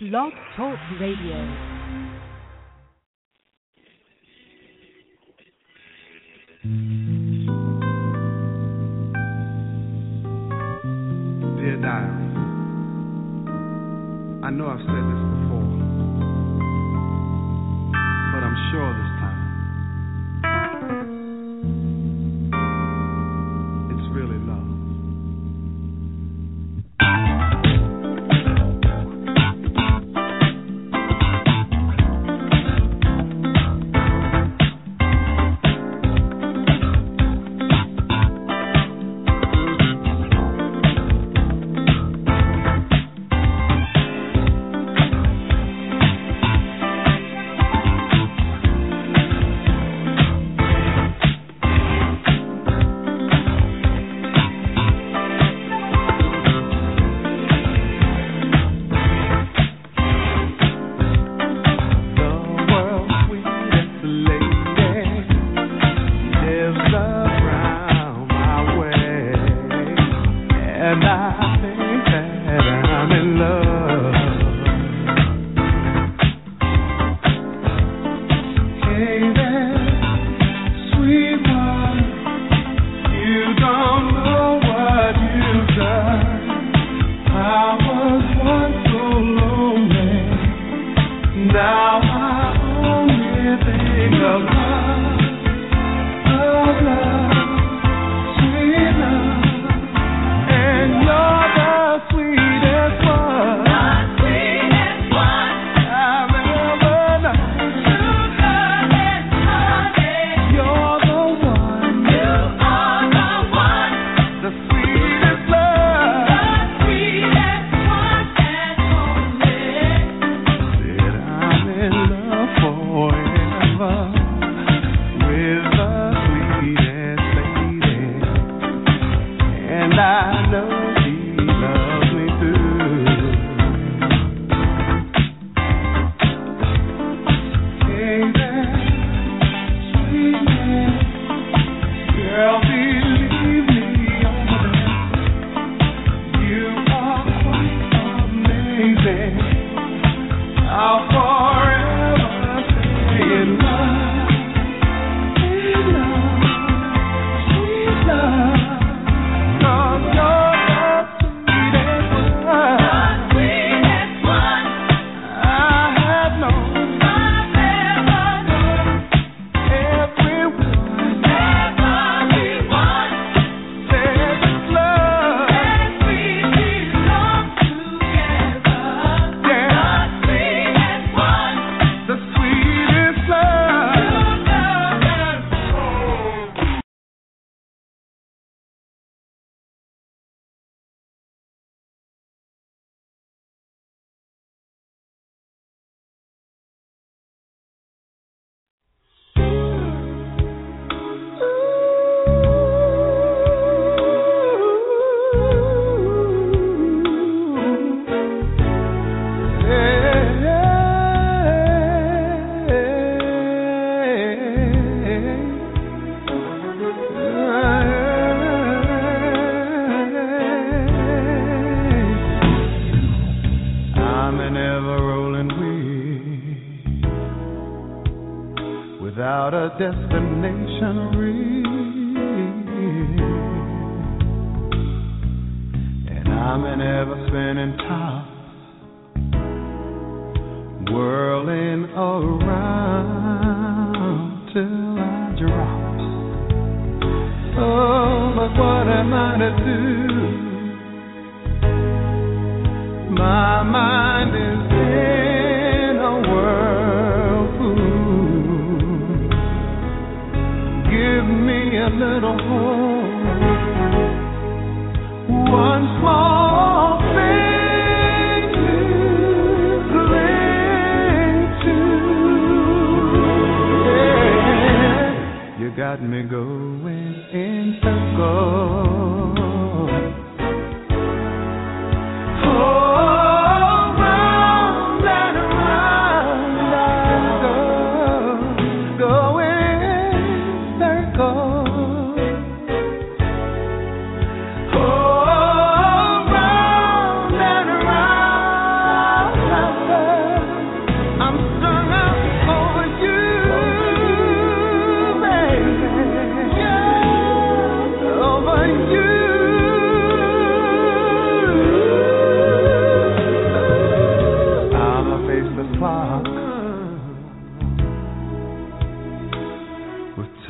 Blog Talk Radio. Without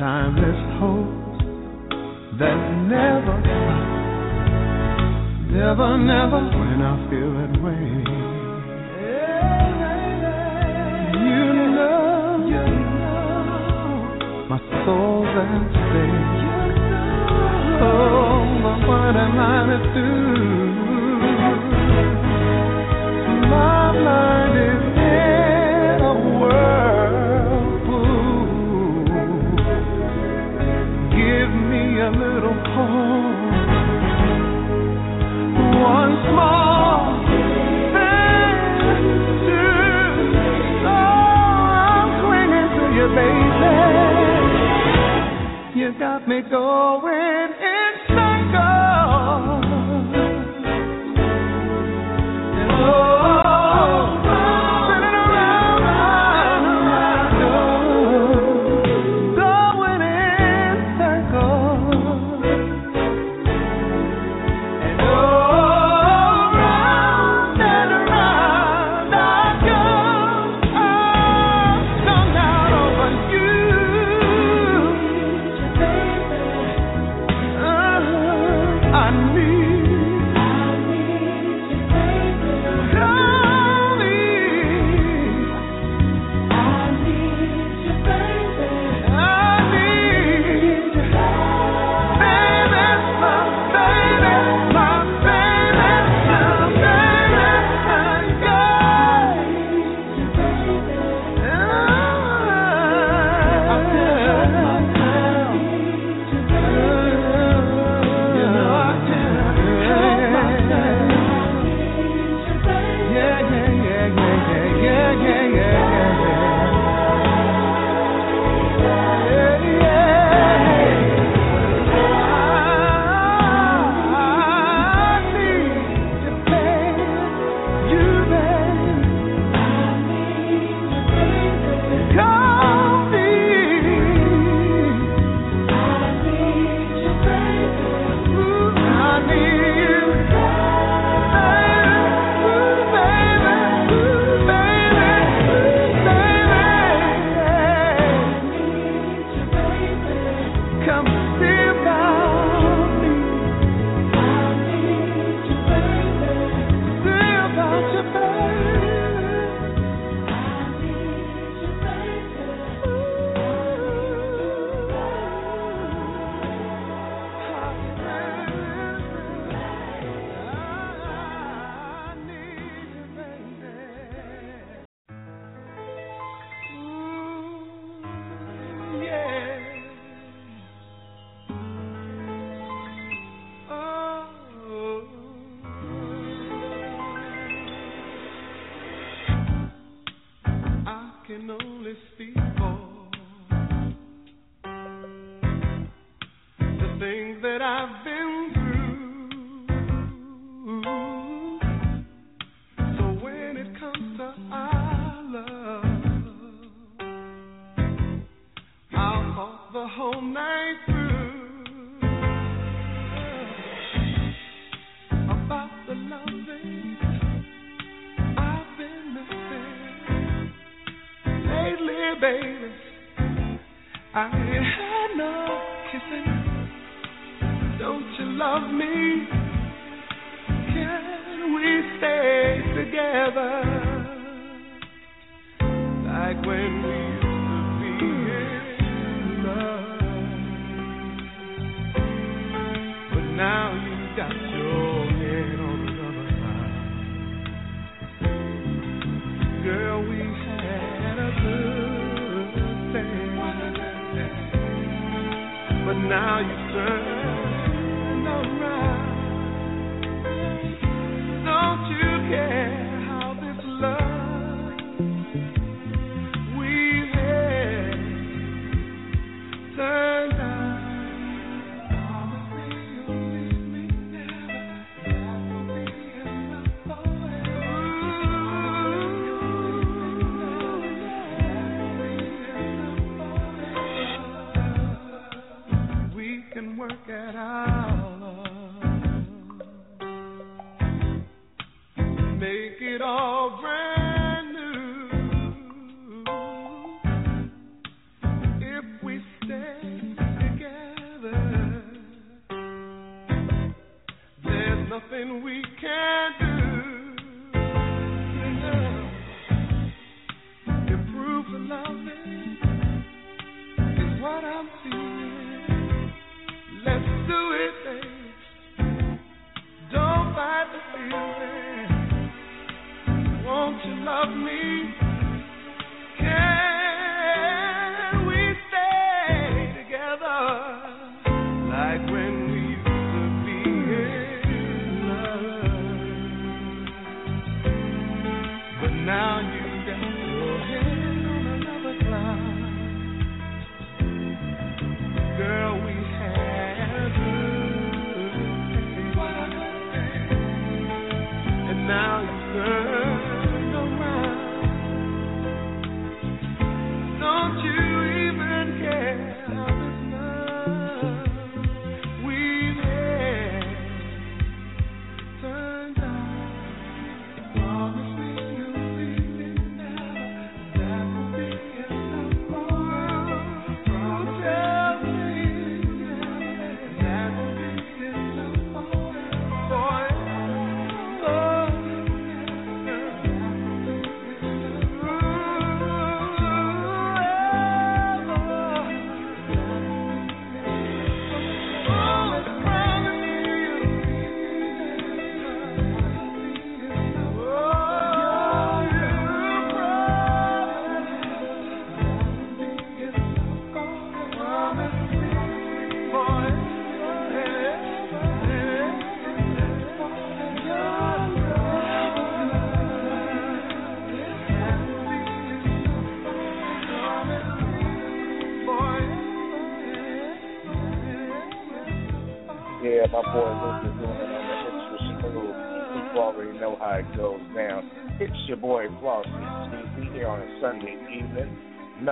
timeless hopes that never, never, never when I feel that way. You know, my soul's at stake. Oh, but what am I to do? My mind. me go away.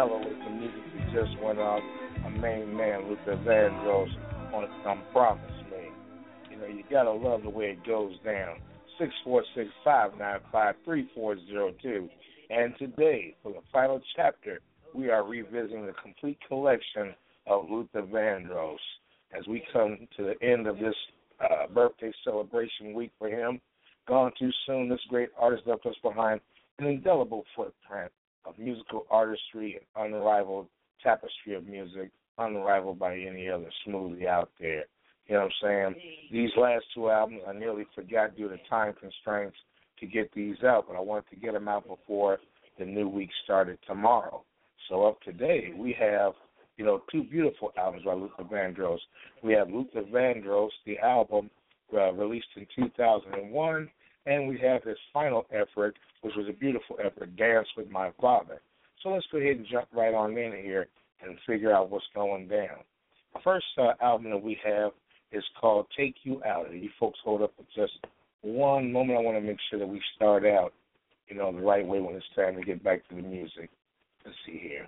Mellow with the music that just went off. A main man, Luther Vandross, on Come Promise Me. You know, you gotta love the way it goes down. Six four six five nine five three four zero two. And today, for the final chapter, we are revisiting the complete collection of Luther Vandross as we come to the end of this uh, birthday celebration week for him. Gone too soon, this great artist left us behind an indelible footprint of musical artistry and unrivaled tapestry of music, unrivaled by any other smoothie out there. You know what I'm saying? These last two albums, I nearly forgot due to time constraints to get these out, but I wanted to get them out before the new week started tomorrow. So up today, we have you know, two beautiful albums by Luther Vandross. We have Luther Vandross, the album uh, released in 2001, and we have his final effort, which was a beautiful effort, Dance with My Father. So let's go ahead and jump right on in here and figure out what's going down. The first uh, album that we have is called Take You Out. And you folks hold up for just one moment. I want to make sure that we start out, you know, the right way when it's time to get back to the music. Let's see here.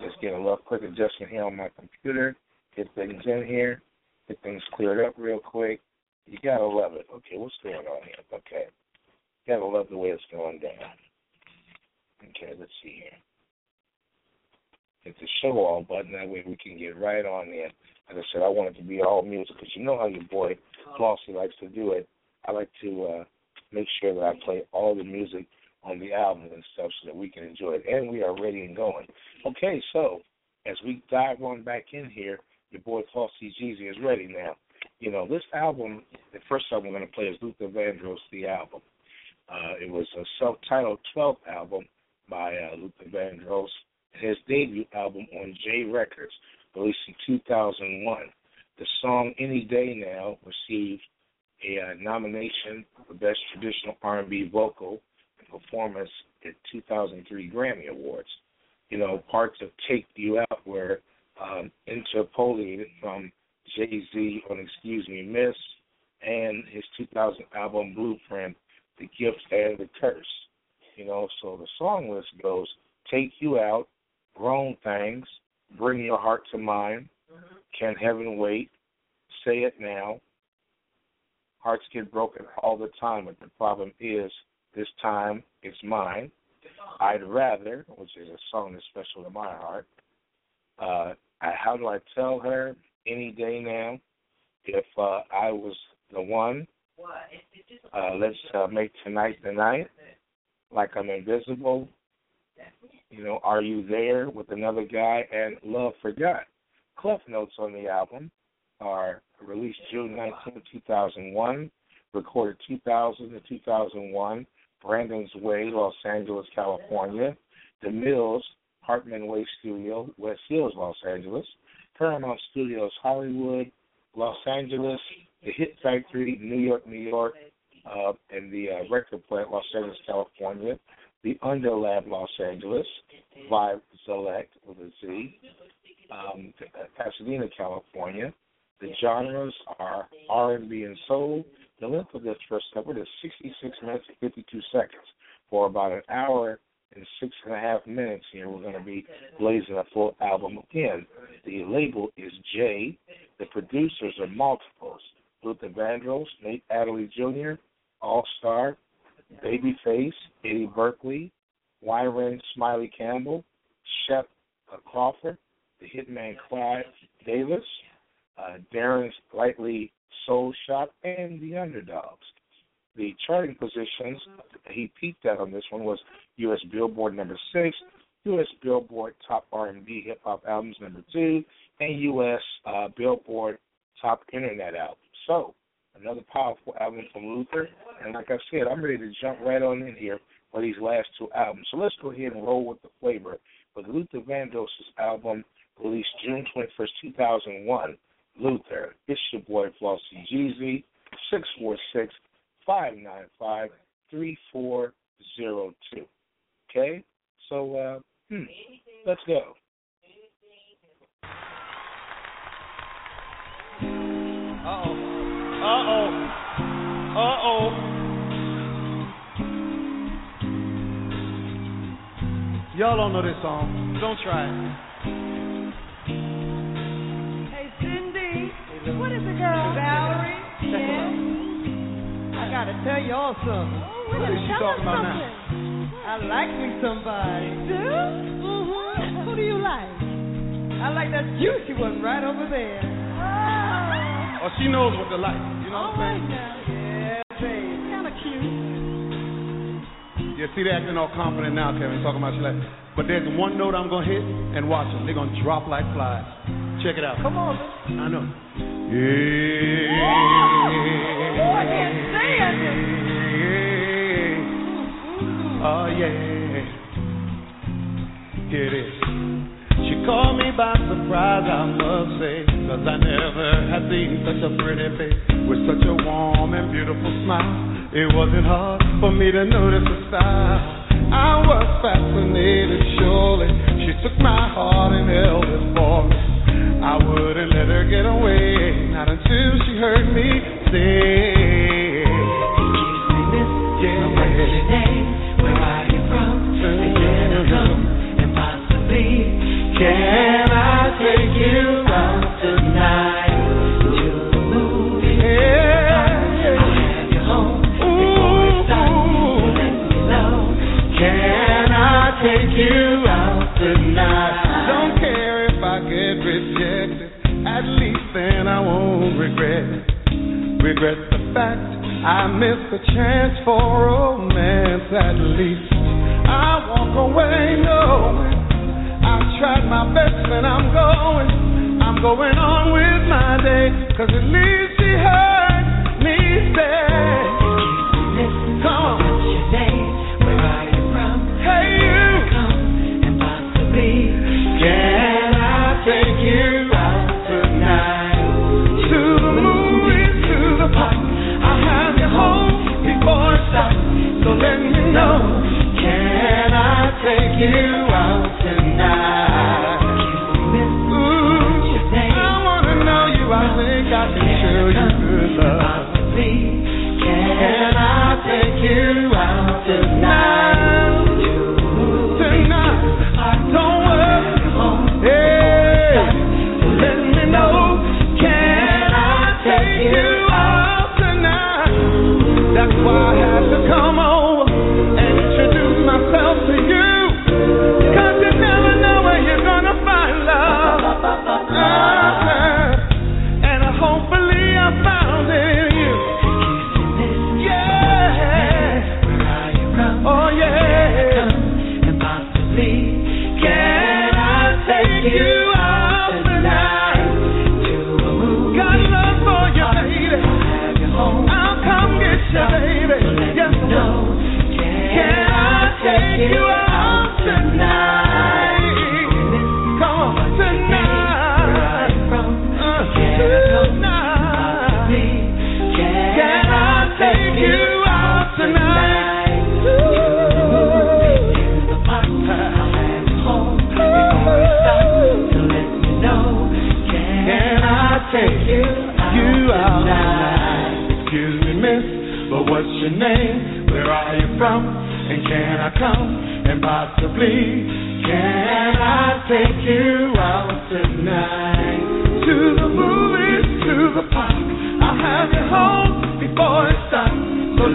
Just get a little quick adjustment here on my computer. Get things in here. Get things cleared up real quick. You gotta love it. Okay, what's going on here? Okay. You gotta love the way it's going down. Okay, let's see here. Hit the show all button. That way we can get right on there. Like I said, I want it to be all music because you know how your boy Flauxy likes to do it. I like to uh make sure that I play all the music on the album and stuff so that we can enjoy it. And we are ready and going. Okay, so as we dive on back in here, your boy Flauxy Gz is ready now. You know, this album, the first album we're going to play is Luther Vandross, the album. Uh, it was a self-titled 12th album by uh, Luther Vandross, his debut album on J Records, released in 2001. The song "Any Day Now" received a uh, nomination for Best Traditional R&B Vocal performance at 2003 Grammy Awards. You know, parts of Take You Out were um, interpolated from Jay Z on Excuse Me Miss and his 2000 album Blueprint, The Gift and the Curse. You know, so the song list goes Take You Out, Grown Things, Bring Your Heart to Mine, Can Heaven Wait, Say It Now. Hearts get broken all the time, but the problem is this time it's mine. I'd rather, which is a song that's special to my heart. Uh, I, how do I tell her any day now? If uh, I was the one, uh, let's uh, make tonight the night. Like I'm invisible. You know, are you there with another guy? And love forgot. Cliff notes on the album are released June 19, 2001, recorded 2000 to 2001, Brandon's Way, Los Angeles, California. The Mills, Hartman Way Studio, West Hills, Los Angeles. Paramount Studios, Hollywood, Los Angeles. The Hit Factory, New York, New York. Uh, and the uh, record plant, Los Angeles, California. The Underlab, Los Angeles. Vibe Select with a Z. Um, Pasadena, California. The genres are R&B and soul. The length of this first cover is 66 minutes and 52 seconds. For about an hour and six and a half minutes here, we're going to be blazing a full album again. The label is J. The producers are multiples. Luther Vandross, Nate Adderley Jr., All Star, Babyface, Eddie Berkeley, Wyron Smiley Campbell, Shep Crawford, the hitman Clive Davis, uh, Darren's Lightly Soul Shop, and the Underdogs. The charting positions he peaked at on this one was U.S. Billboard number six, U.S. Billboard Top R&B Hip Hop Albums number two, and U.S. Uh, Billboard Top Internet Albums. So another powerful album from Luther, and like I said, I'm ready to jump right on in here for these last two albums. So let's go ahead and roll with the flavor. With Luther Vandross' album released June 21st, 2001, Luther. It's your boy Flauxy Gz, 646 595 3402. Okay? So, uh, hmm, let's go. Uh oh. Uh oh. Uh oh. Y'all don't know this song. Don't try it. Tell y'all something. Oh, What well, is she talking us about now? I like me somebody. Do? Mm-hmm. Who do you like? I like that juicy one right over there. Oh. Oh, she knows what to like. You know All what I'm saying? now. Yeah, baby. Kind of cute. Yeah, see, they acting all confident now, Kevin, talking about she like. But there's one note I'm gonna hit, and watch them. They're gonna drop like flies. Check it out. Come on, man. I know. Yeah. Oh, I Oh yeah. Here it is. She caught me by surprise, I must say, cause I never had seen such a pretty face with such a warm and beautiful smile. It wasn't hard for me to notice her style. I was fascinated, surely. She took my heart and held it for me. I wouldn't let her get away, not until she heard me say, yeah. What's your name? Where chance for romance. At least. I walk away knowing I tried my best and I'm going. I'm going on with my day. Cause at least she heard me say, Listen, Come on. what's your name? Where are you from? Hey you. Come and possibly Can I take you out tonight? To the movies, to the park. I'll have you home before it starts. So let me know. Can I take you you out tonight?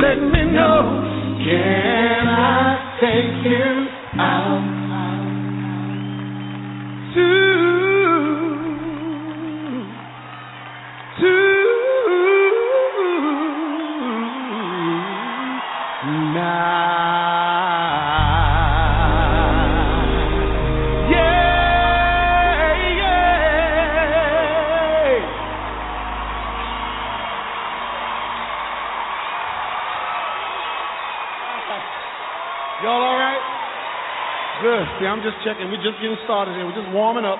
let me know. Can I take you? check, and we're just getting started here. We're just warming up.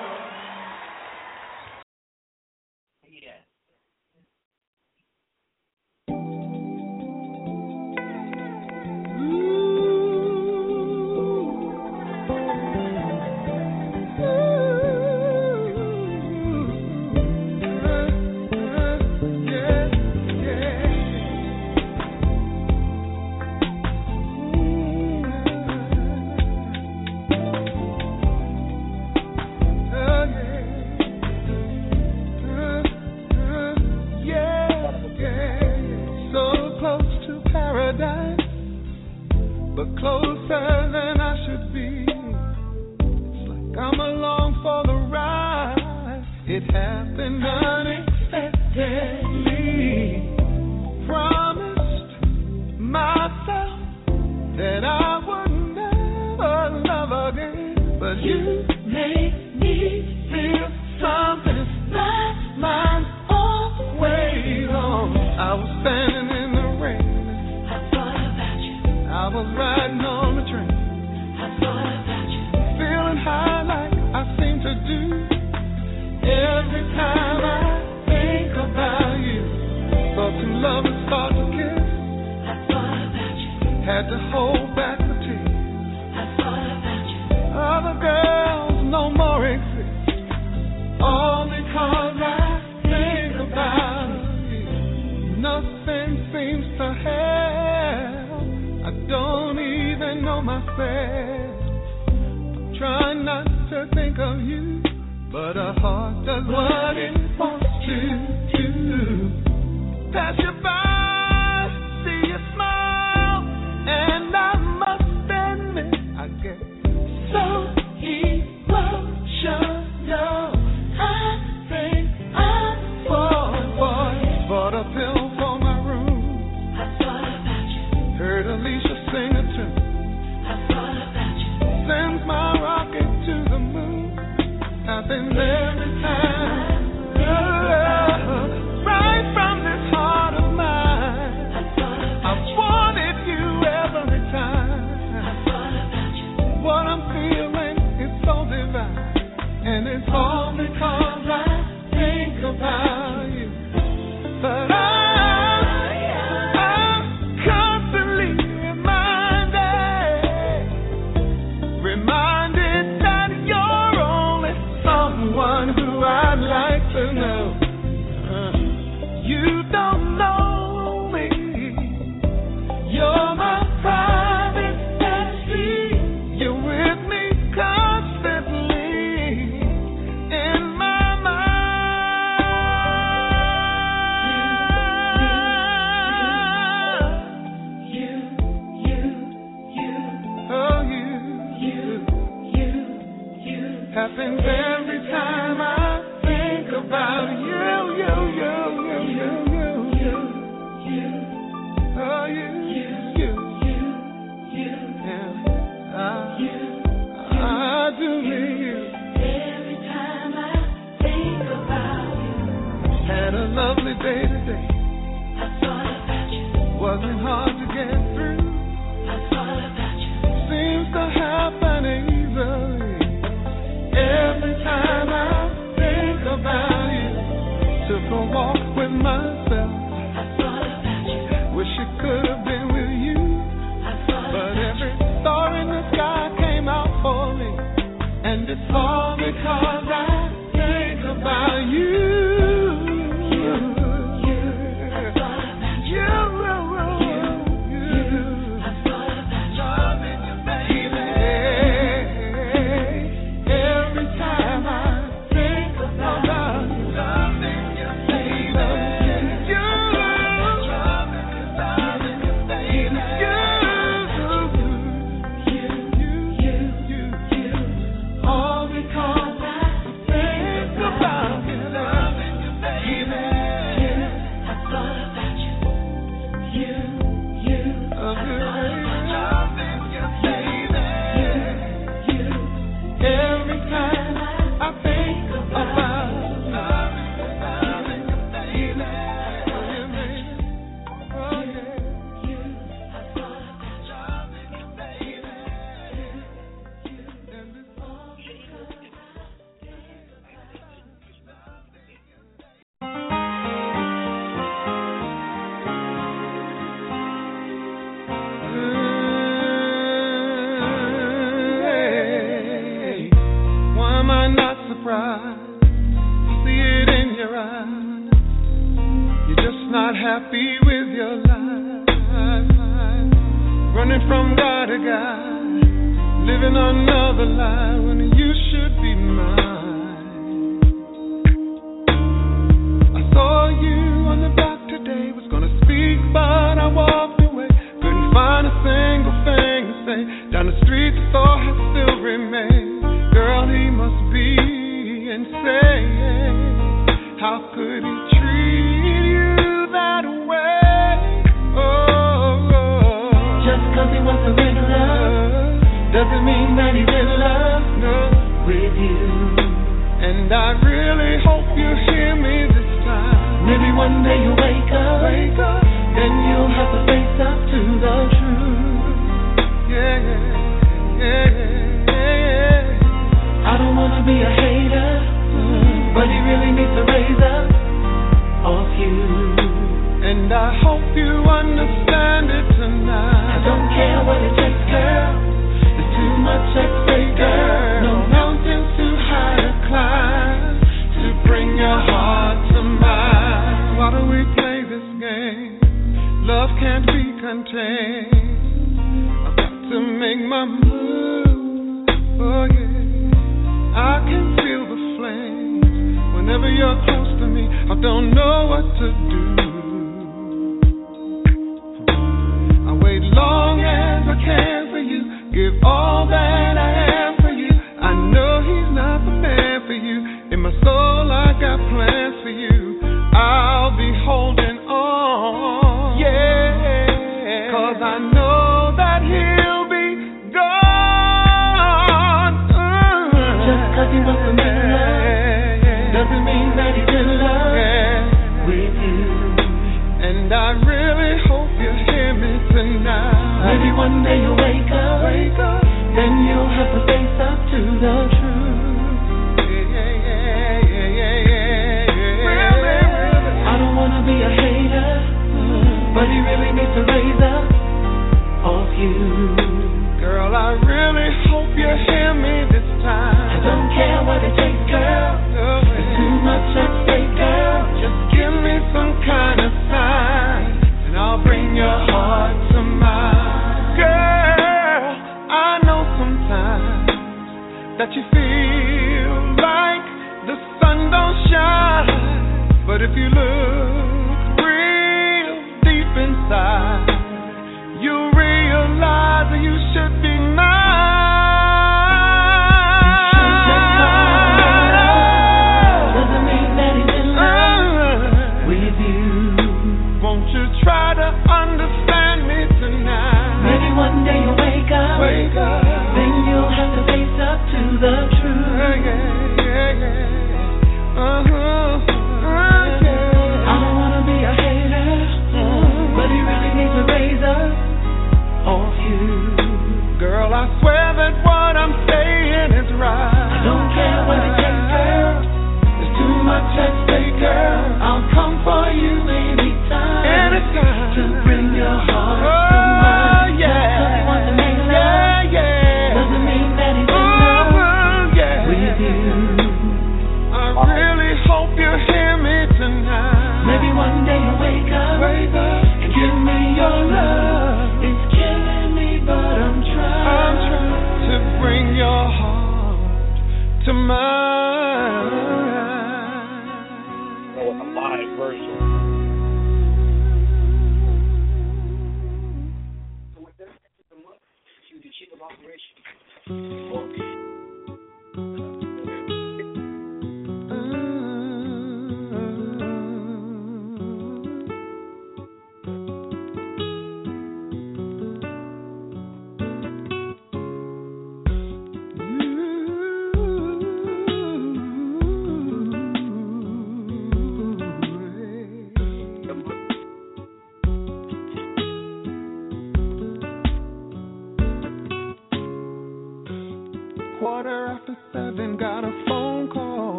Quarter after seven, got a phone call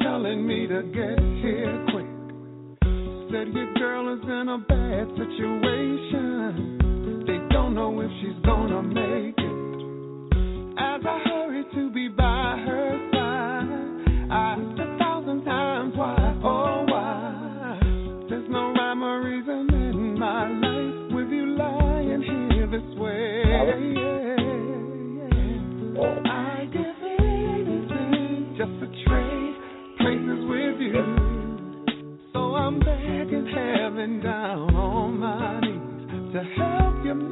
telling me to get here quick. Said your girl is in a bad situation. They don't know if she's gonna make it. As I hurry to be by her to help you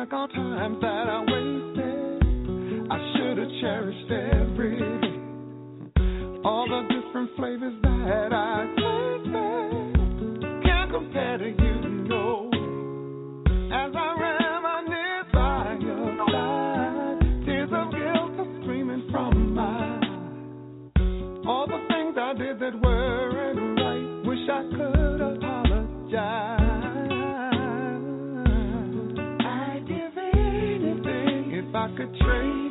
back all times that I wasted. I should have cherished every day. All the different flavors that I tasted can't compare to you, no. As I reminisce by your side, tears of guilt are streaming from my eyes. All the things I did that weren't right, wish I could have. Train.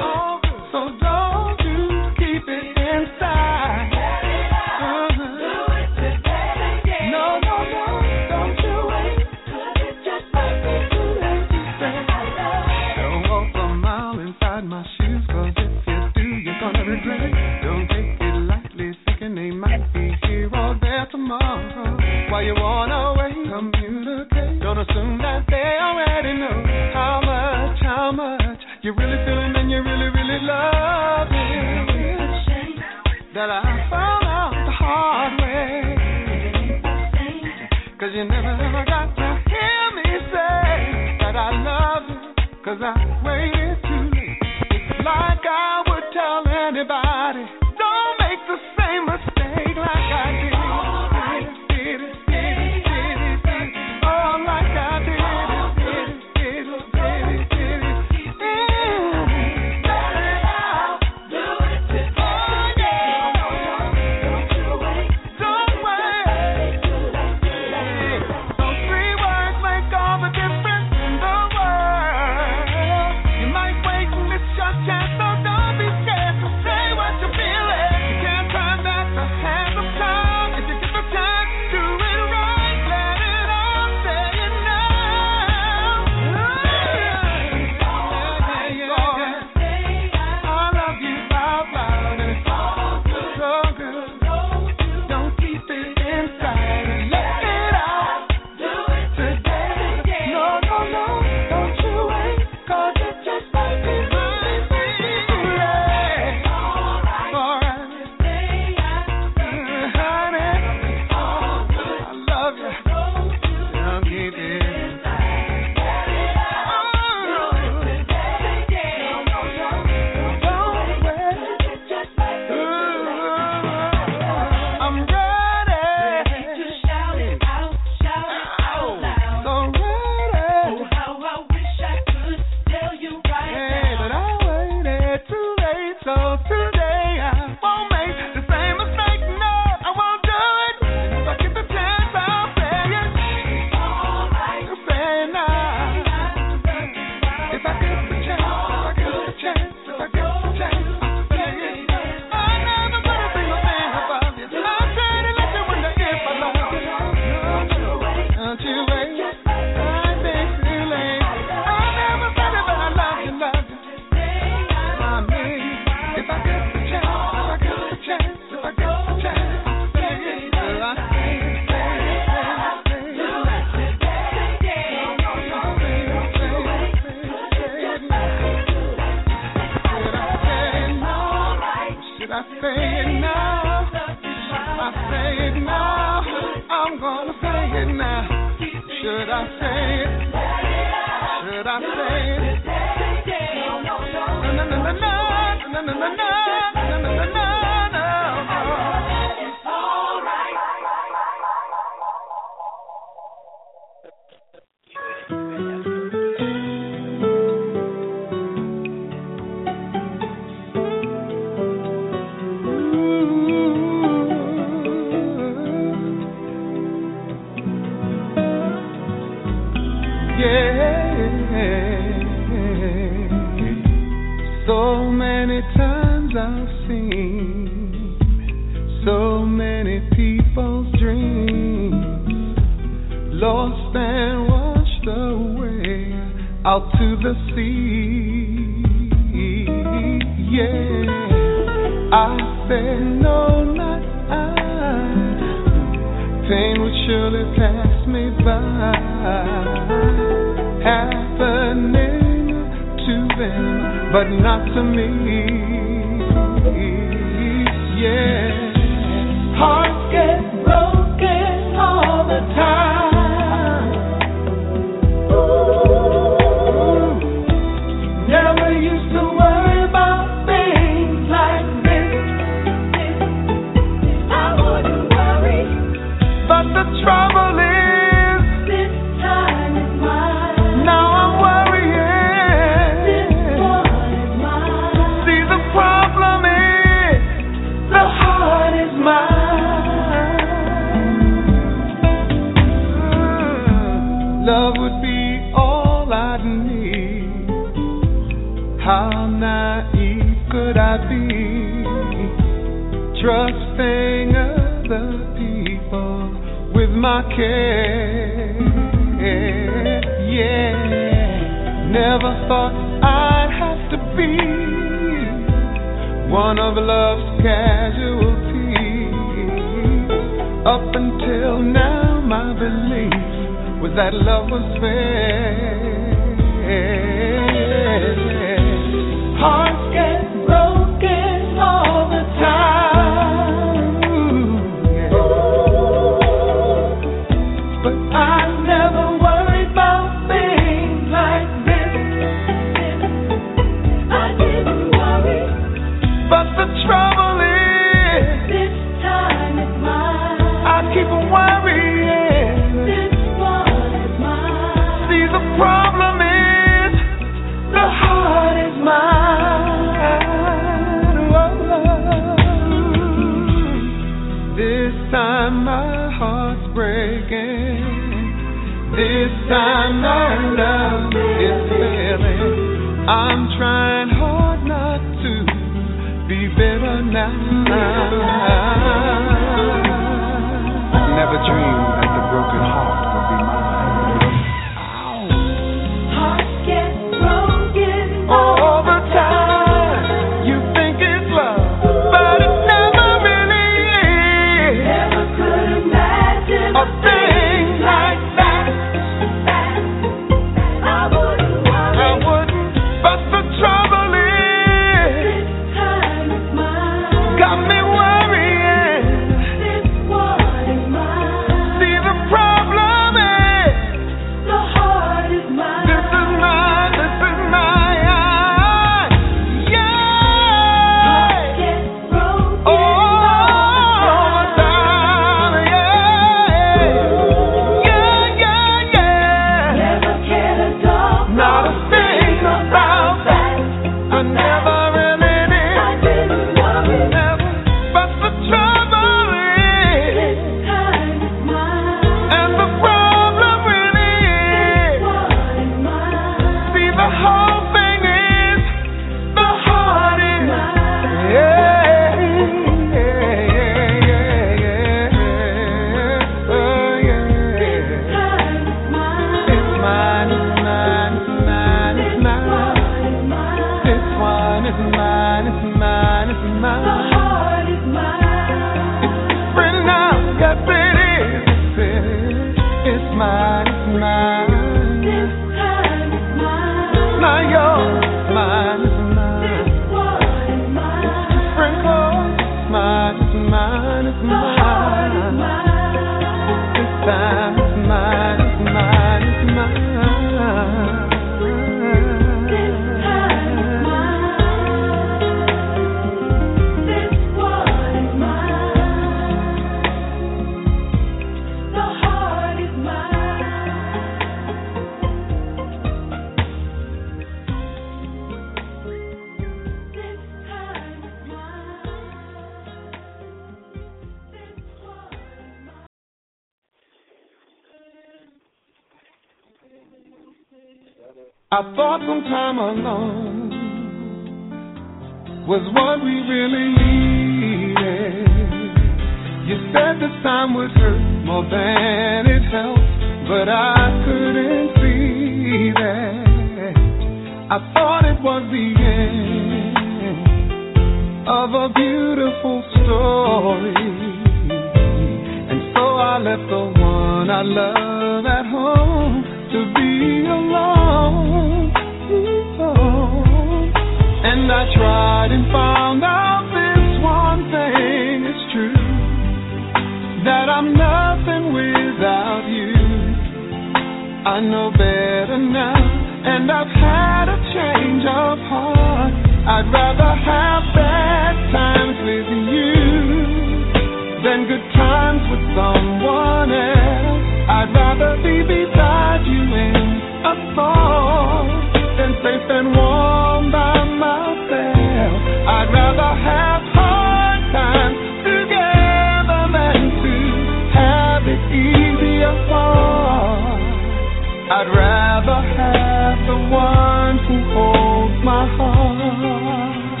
one who holds my heart.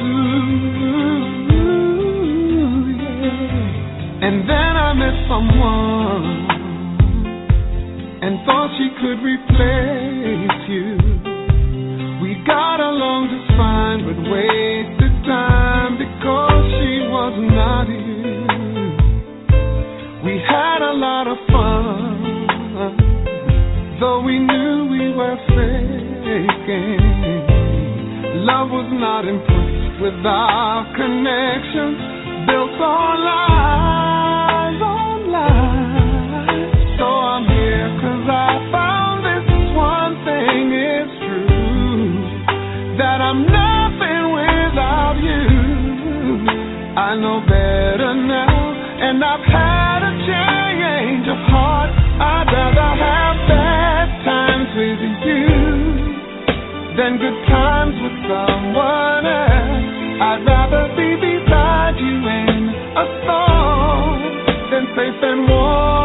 Ooh, yeah. And then I met someone and thought she could replace. forsaken. Love was not impressed with our connection built on lies. having good times with someone else. I'd rather be beside you in a storm than safe and warm.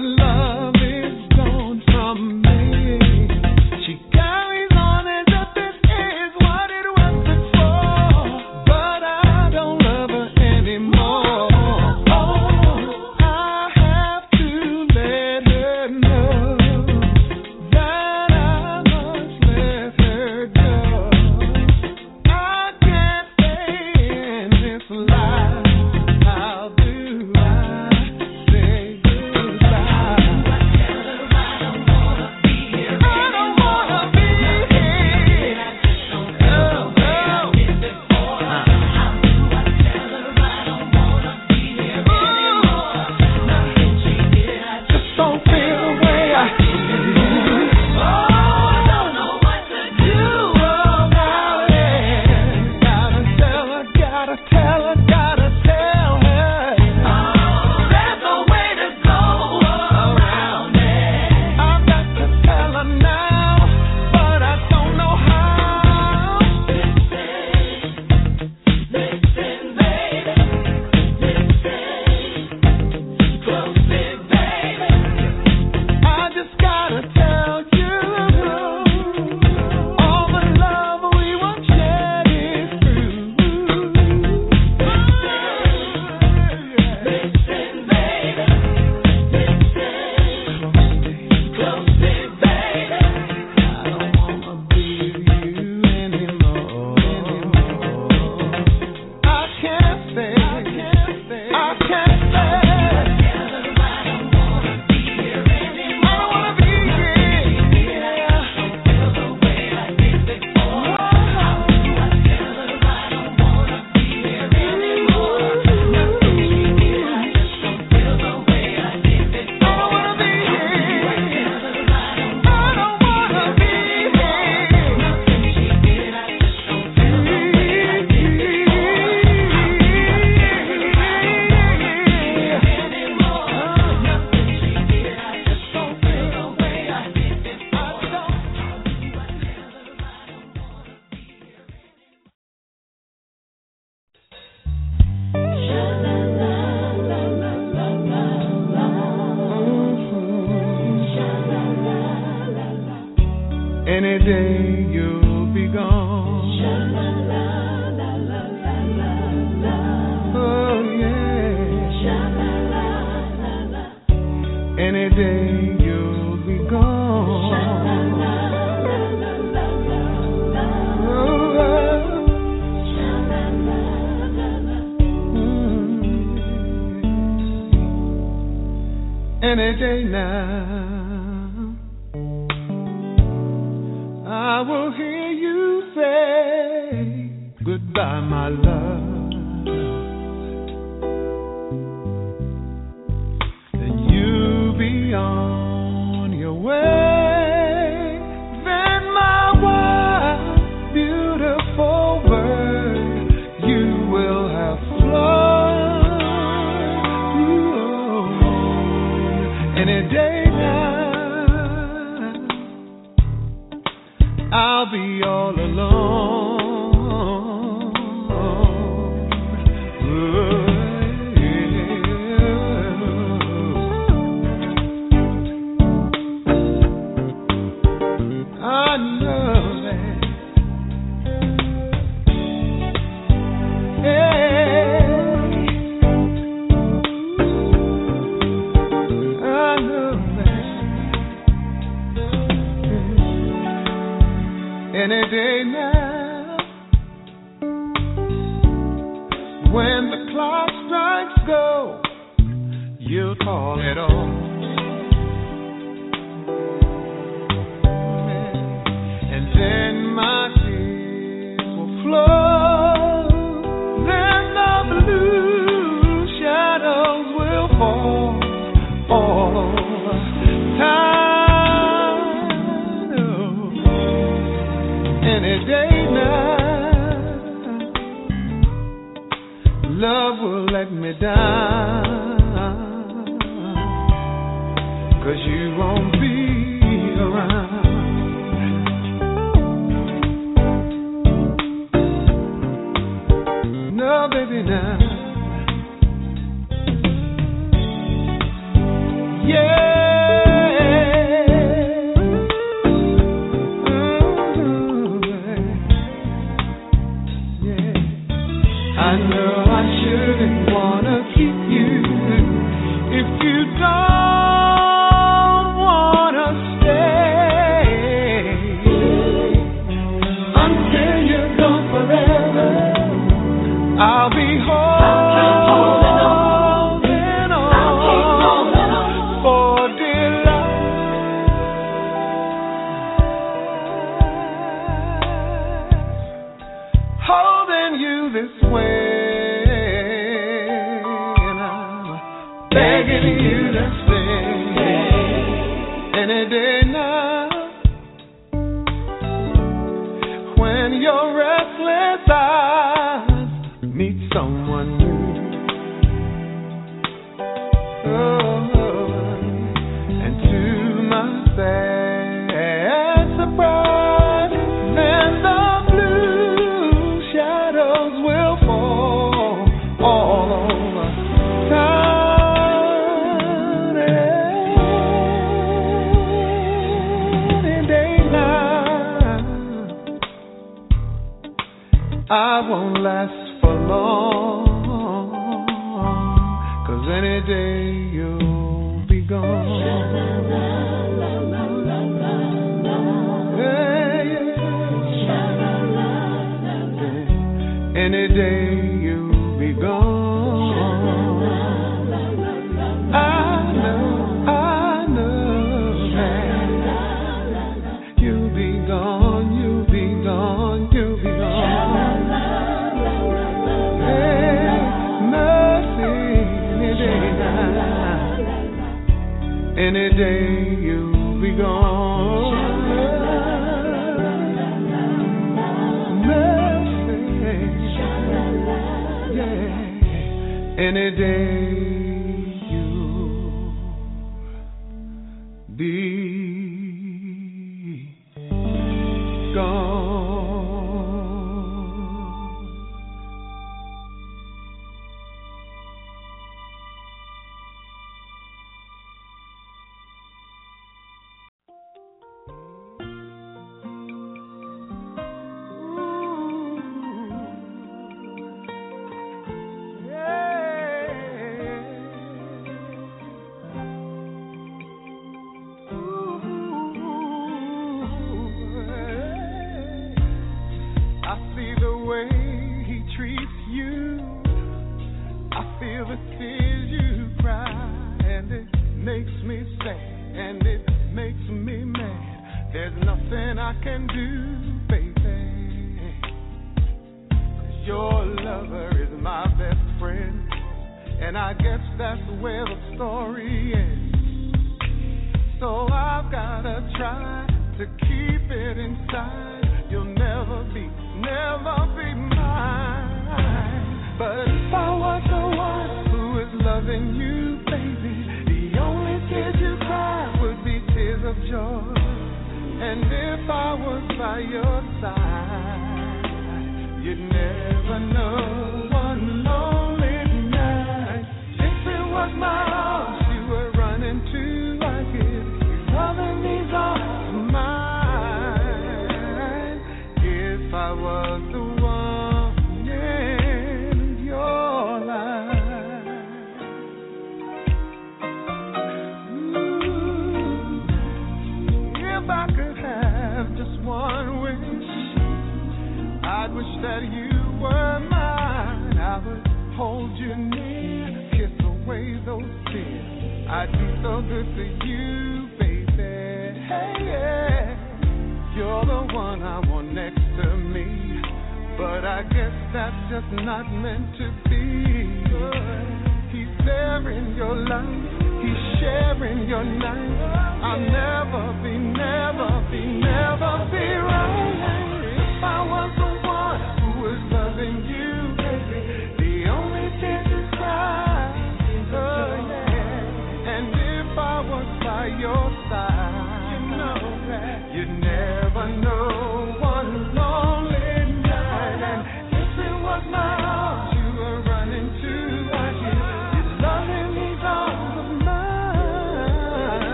love.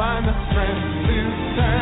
Find the strength to turn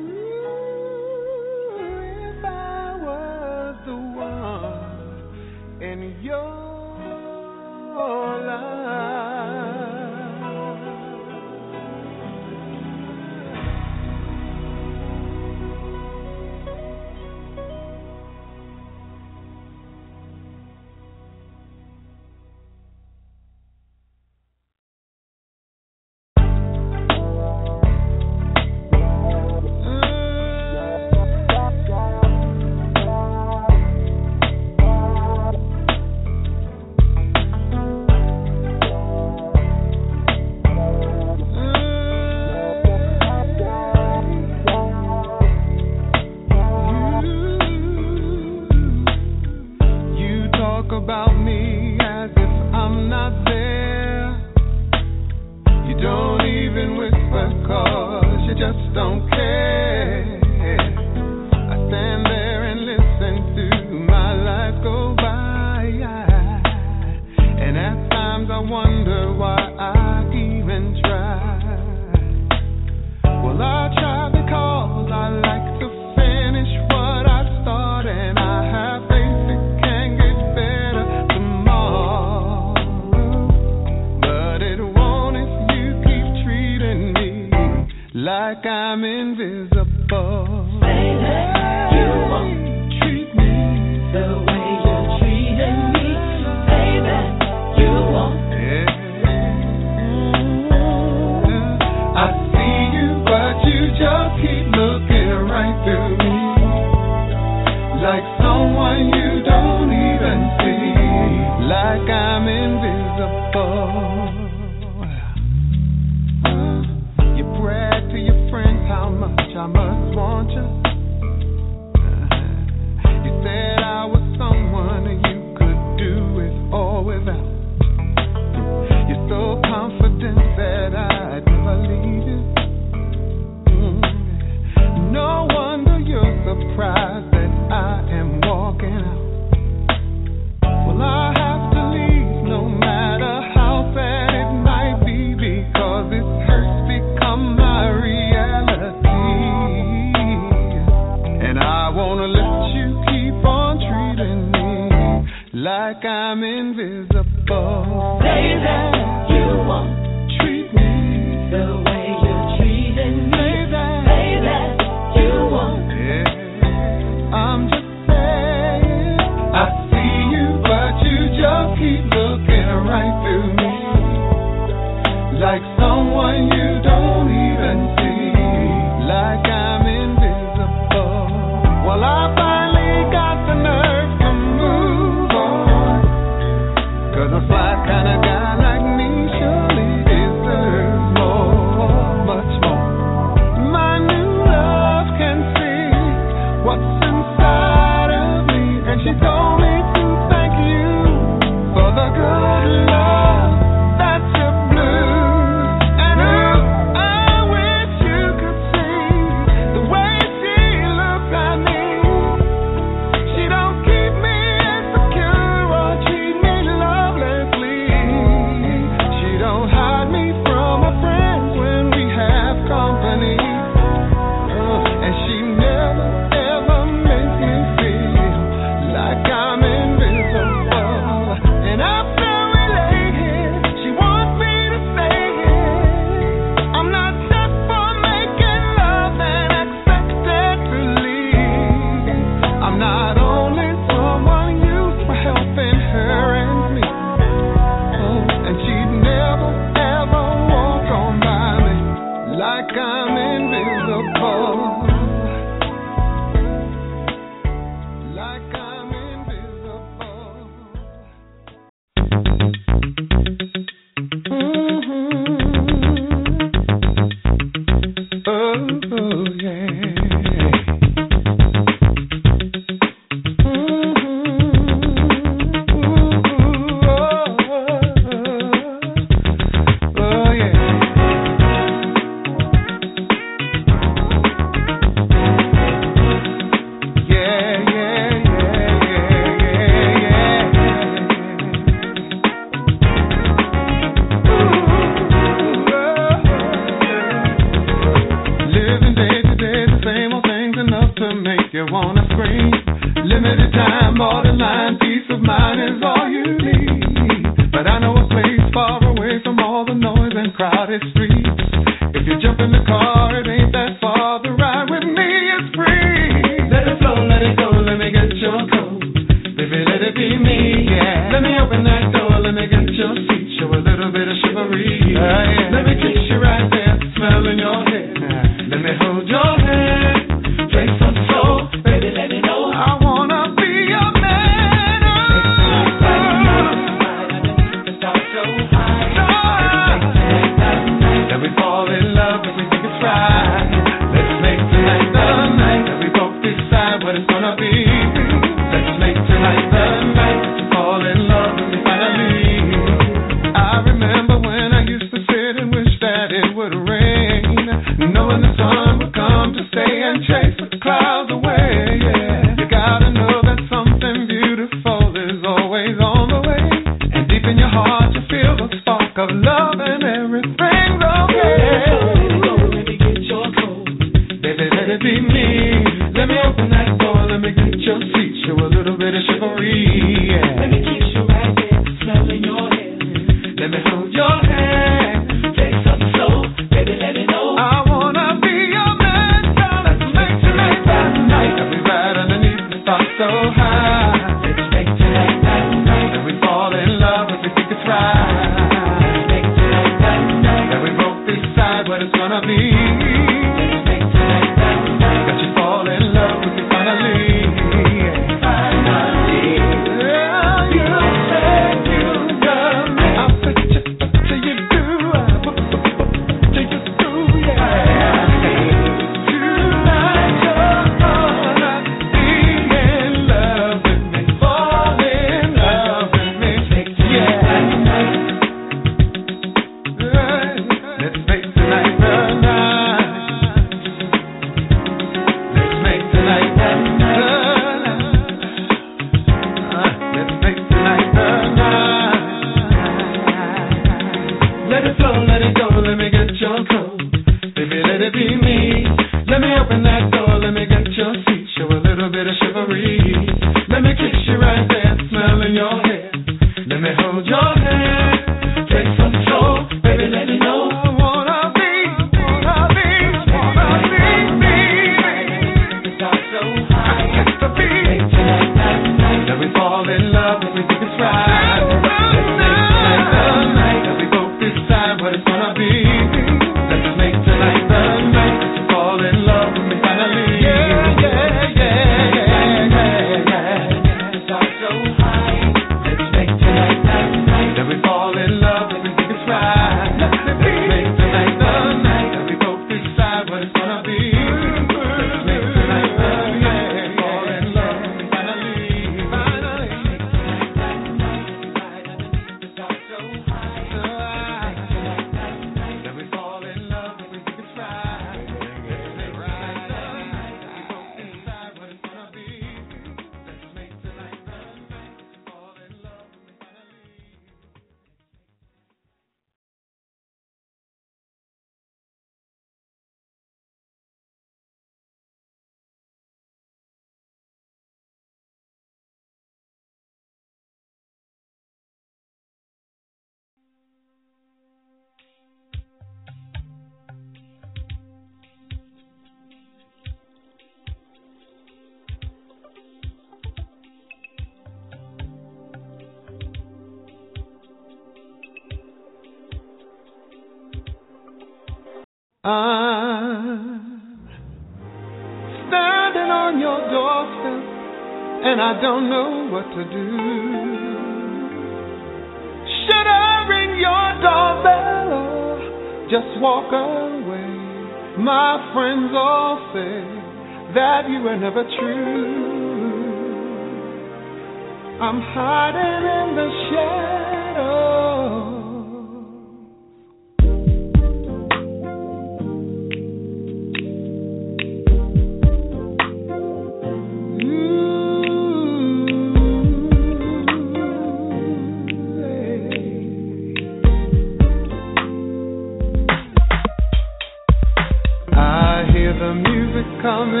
music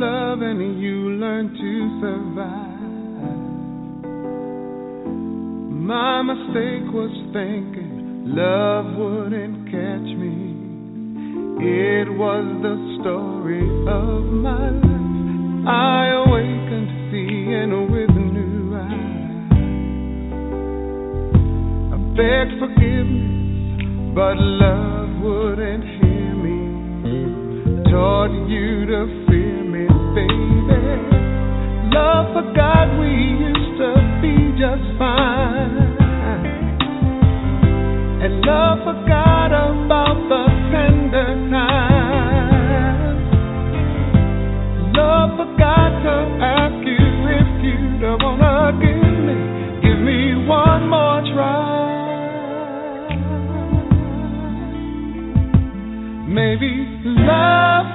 love and you learn to survive. My mistake was thinking love wouldn't catch me. It was the story of my life. I awakened seeing with new eyes. I begged forgiveness, but love wouldn't hear me taught you to. Love we used to be just fine. And love forgot about the tender times. Love forgot to ask you if you don't wanna give me, give me one more try. Maybe love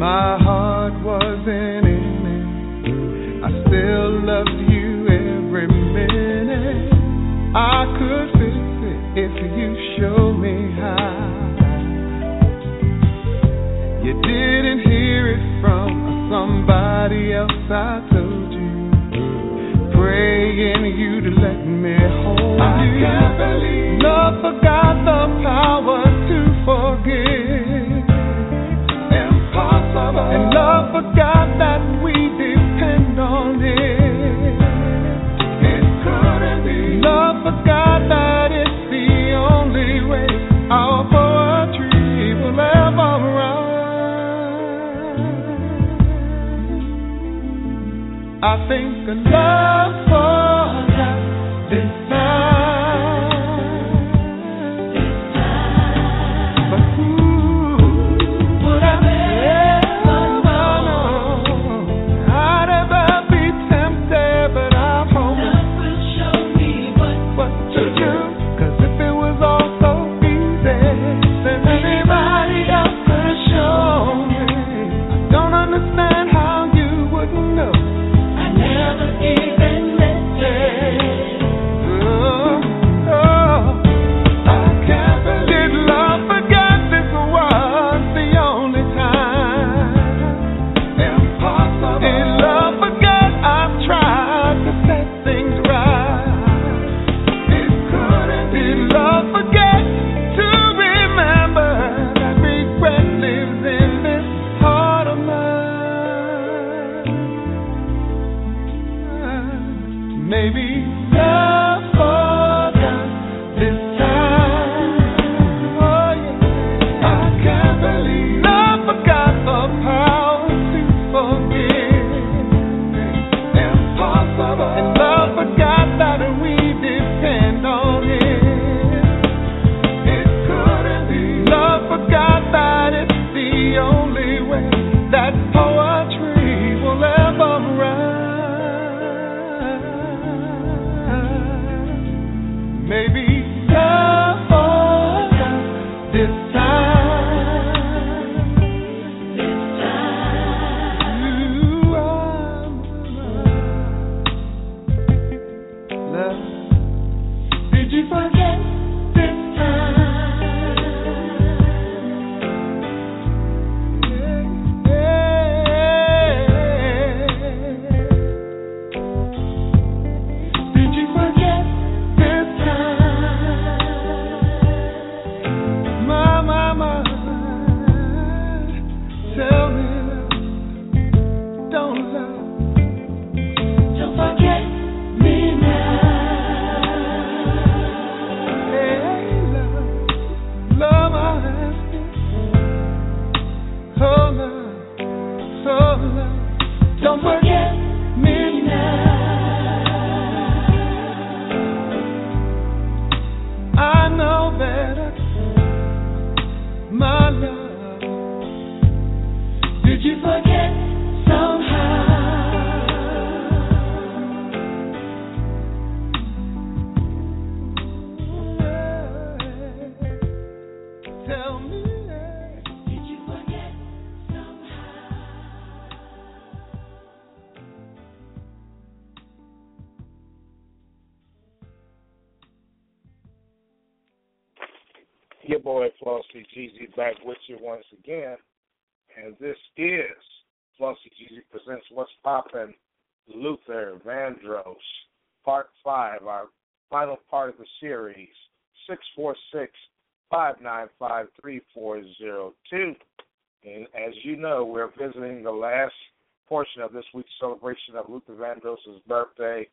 my heart wasn't in it. I still loved you every minute. I could fix it if you show me how. You didn't hear it from somebody else, I told you. Praying you to let me hold I you. can't believe Love forgot the power to forgive. I think love boy Flauxy Gz back with you once again. And this is Flauxy Gz presents What's Poppin' Luther Vandross, Part 5, our final part of the series, 646 595 3402. And as you know, we're visiting the last portion of this week's celebration of Luther Vandross's birthday.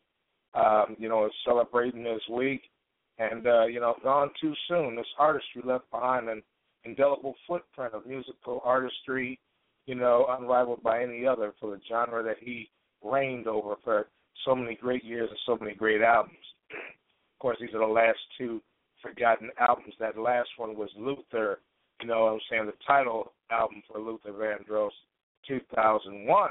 Um, you know, celebrating this week and uh, you know, gone too soon. This artistry left behind an indelible footprint of musical artistry, you know, unrivaled by any other for the genre that he reigned over for so many great years and so many great albums. Of course, these are the last two forgotten albums. That last one was Luther, you know what I'm saying, the title album for Luther Vandross, 2001.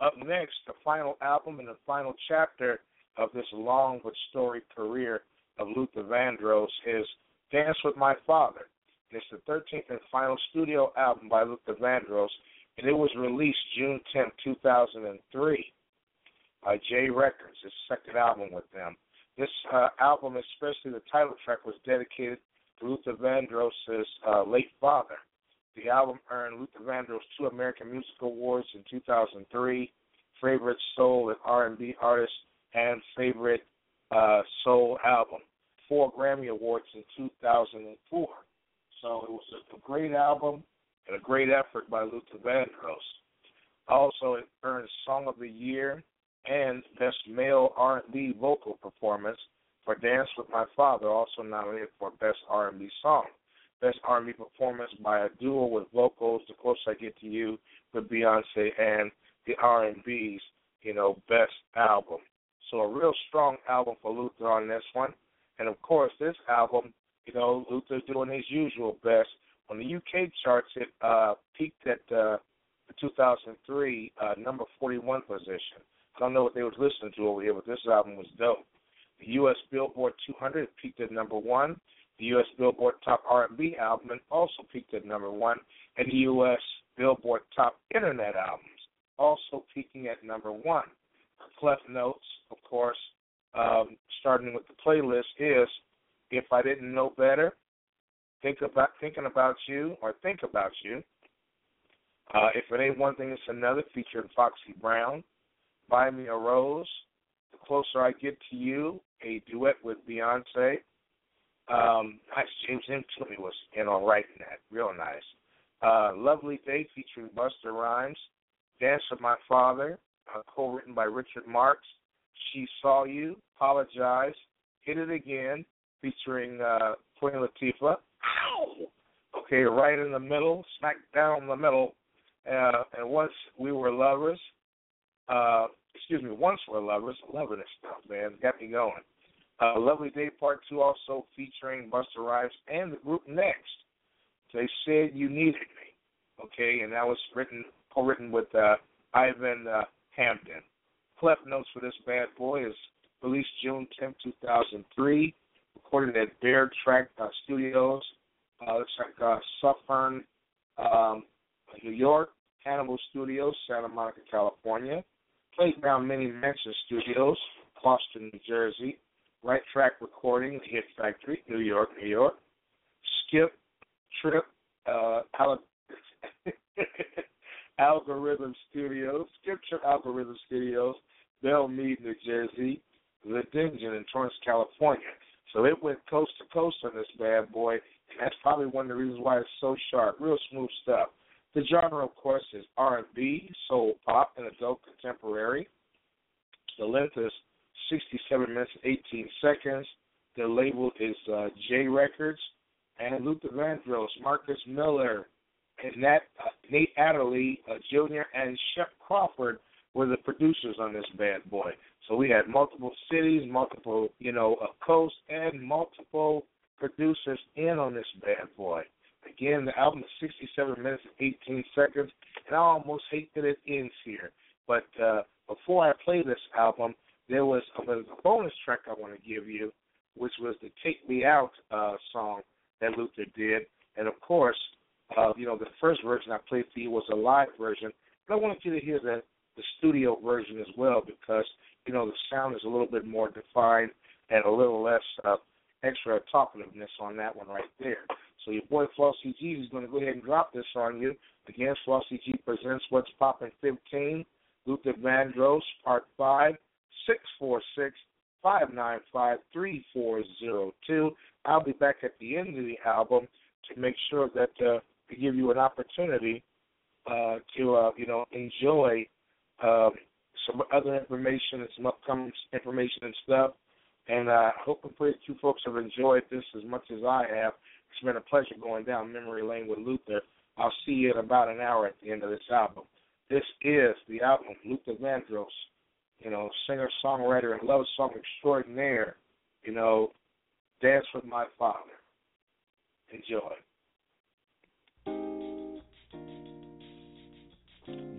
Up next, the final album and the final chapter of this long but storied career of Luther Vandross is Dance with My Father. It's the 13th and final studio album by Luther Vandross, and it was released June 10, 2003 by J Records, his second album with them. This uh, album, especially the title track, was dedicated to Luther Vandross's uh, late father. The album earned Luther Vandross two American Music Awards in 2003, favorite soul and R&B artist, and favorite uh, soul album. Four Grammy Awards in 2004. So it was a great album and a great effort by Luther Vandross. Also, it earned Song of the Year and Best Male R&B Vocal Performance for Dance with My Father, also nominated for Best R&B Song. Best R&B Performance by a duo with vocals, The Closer I Get to You with Beyonce and the R&B's you know, best album. So a real strong album for Luther on this one. And of course, this album, you know, Luther's doing his usual best. On the UK charts, it uh, peaked at uh, the 2003 uh, number 41 position. I don't know what they was listening to over here, but this album was dope. The U.S. Billboard 200 peaked at number one. The U.S. Billboard Top R&B album also peaked at number one, and the U.S. Billboard Top Internet albums also peaking at number one. Clef Notes, of course, um, starting with the playlist is "If I Didn't Know Better," think about thinking about you or think about you. Uh, if it ain't one thing, it's another. Featuring Foxy Brown, "Buy Me a Rose," "The Closer I Get to You," a duet with Beyonce. Um, nice. James Intley was in on writing that. Real nice. Uh, Lovely Day featuring Busta Rhymes. Dance with My Father, co-written by Richard Marx. She Saw You, Apologize, Hit It Again, featuring uh, Queen Latifah. Ow! Okay, right in the middle, smack down the middle. Uh, and once we were lovers, uh, excuse me, once we're lovers, loving this stuff, man, got me going. Uh, Lovely Day Part Two, also featuring Busta Rhymes and the group Next. They said you needed me, okay, and that was written co-written with uh, Ivan uh, Hampton. Clef Notes for this bad boy is released June 10, 2003, recorded at Bear Track uh, Studios. Uh, looks like uh, Suffern, um, New York, Hannibal Studios, Santa Monica, California, Playground Mini Mansion Studios, Boston, New Jersey, Right Track Recording, Hit Factory, New York, New York, Skip Trip, uh, Algorithm Studios, Trip Algorithm Studios, Belle Mead, New Jersey, The Dungeon in Torrance, California. So it went coast to coast on this bad boy, and that's probably one of the reasons why it's so sharp. Real smooth stuff. The genre, of course, is R&B, soul, pop, and adult contemporary. The length is 67 minutes and 18 seconds. The label is uh, J Records. And Luther Vandross, Marcus Miller, and Nat, uh, Nate Adderley uh, Jr. and Shep Crawford were the producers on this bad boy. So we had multiple cities, multiple, you know, uh, coasts, and multiple producers in on this bad boy. Again, the album is 67 minutes and 18 seconds, and I almost hate that it ends here. But uh, before I play this album, there was a, a bonus track I want to give you, which was the "Take Me Out" uh, song that Luther did, and of course, uh, you know, the first version I played for you was a live version, but I wanted you to hear the the studio version as well because you know the sound is a little bit more defined and a little less uh, extra talkativeness on that one right there. So your boy Flauxy G is going to go ahead and drop this on you. Again, Flauxy G presents What's Poppin' 15, Luther Vandross, Part 5, 646 595 3402. I'll be back at the end of the album to make sure that uh, to give you an opportunity uh, to uh, you know enjoy um, some other information and some upcoming information and stuff. And I uh, hope and pray that you folks have enjoyed this as much as I have. It's been a pleasure going down memory lane with Luther. I'll see you in about an hour at the end of this album. This is the album, Luther Vandross, you know, singer, songwriter, and love song extraordinaire. You know, Dance with My Father. Enjoy.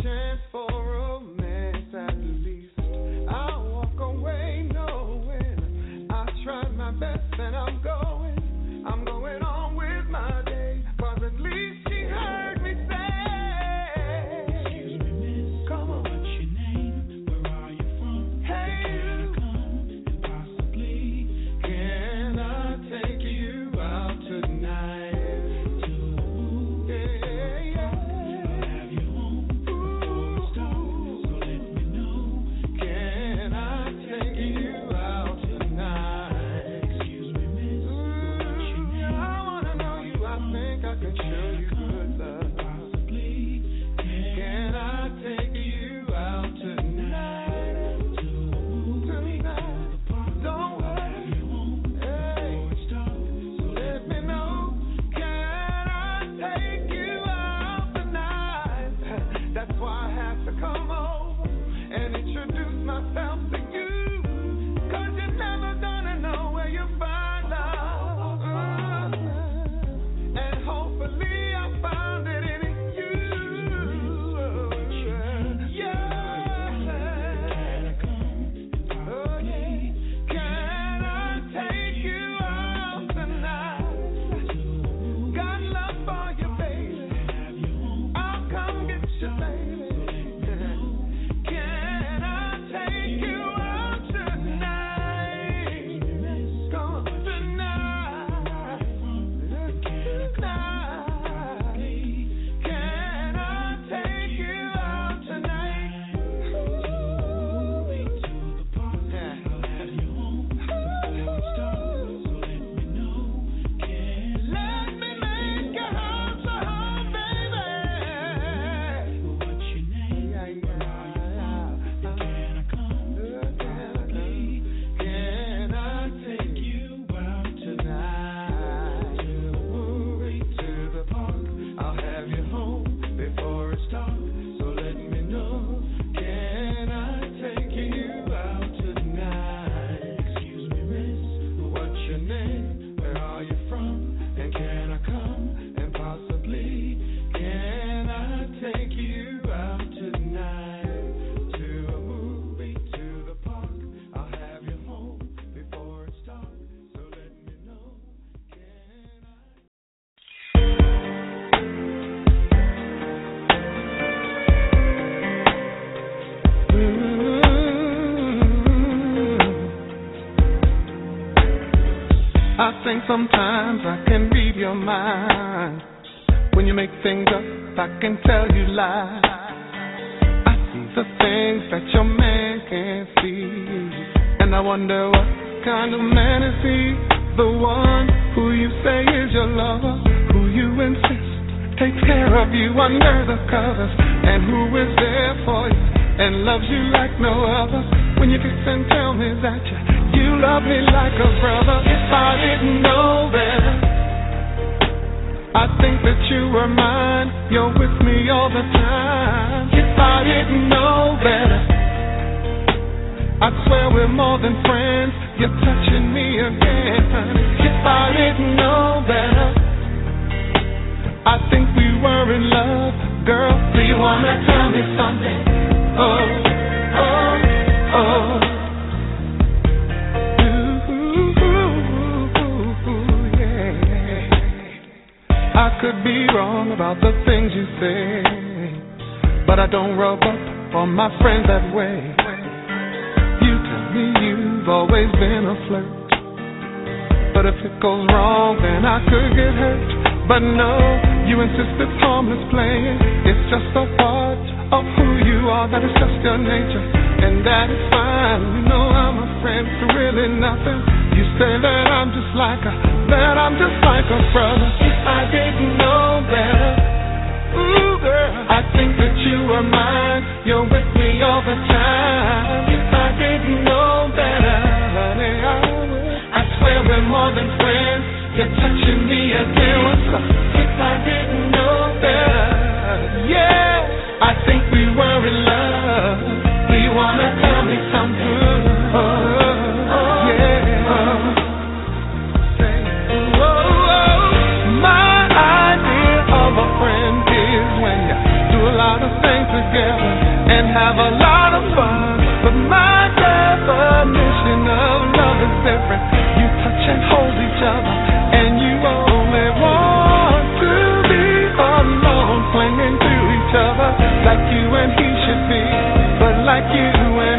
chance for I can tell you lies. I see the things that your man can't see. And I wonder what kind of man is he? The one who you say is your lover, who you insist takes care of you under the covers, and who is there for you and loves you like no other. When you kiss and tell me that you, you love me like a brother, if I didn't know better, I think that you were mine. You're with me all the time. If I didn't know better, I'd swear we're more than friends. You're touching me again. If I didn't know better, I think we were in love. Girl, do you wanna tell me something? Oh, oh, oh. I could be wrong about the things you say, but I don't rub up on my friends that way. You tell me you've always been a flirt, but if it goes wrong, then I could get hurt. But no, you insist it's harmless playing. It's just a part of who you are, that is just your nature, and that is fine. You know I'm a friend for really nothing. You say that I'm just like a, that I'm just like a brother. If I didn't know better, ooh girl, I think that you were mine. You're with me all the time. If I didn't know better, honey, I would. I swear we're more than friends. You're touching me again. What's up? If I didn't know better, yeah, I think we were in love. Do you wanna tell me something? Oh, and have a lot of fun. But my definition of love is different. You touch and hold each other, and you only want to be alone, clinging to each other like you and he should be, but like you and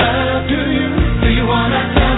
love. Do you? Do you wanna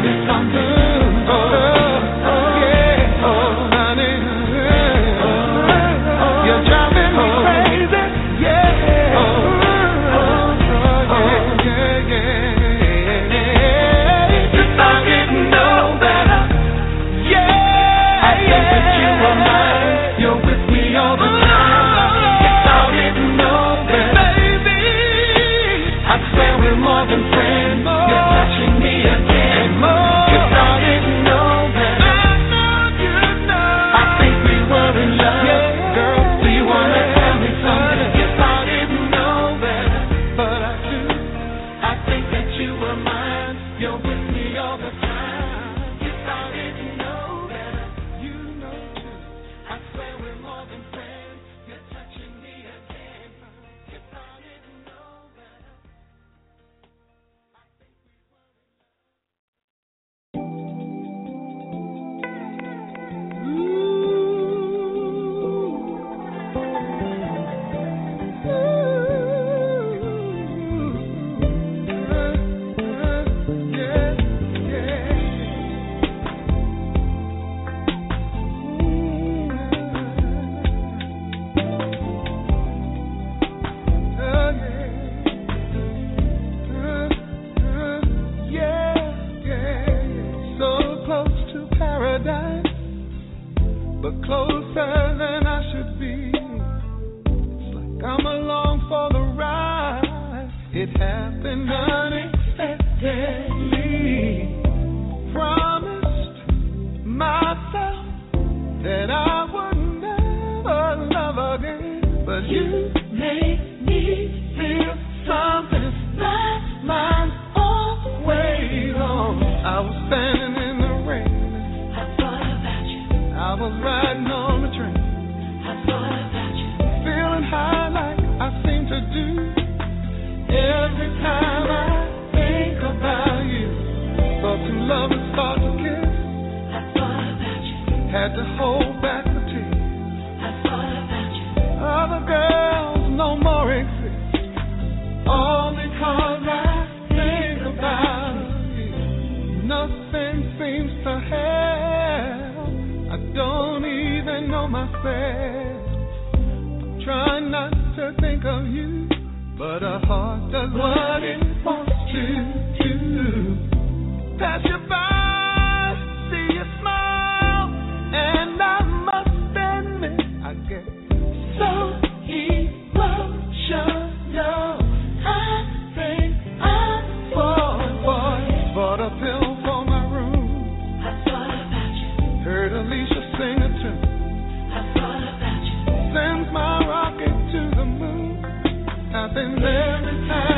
Happens every time.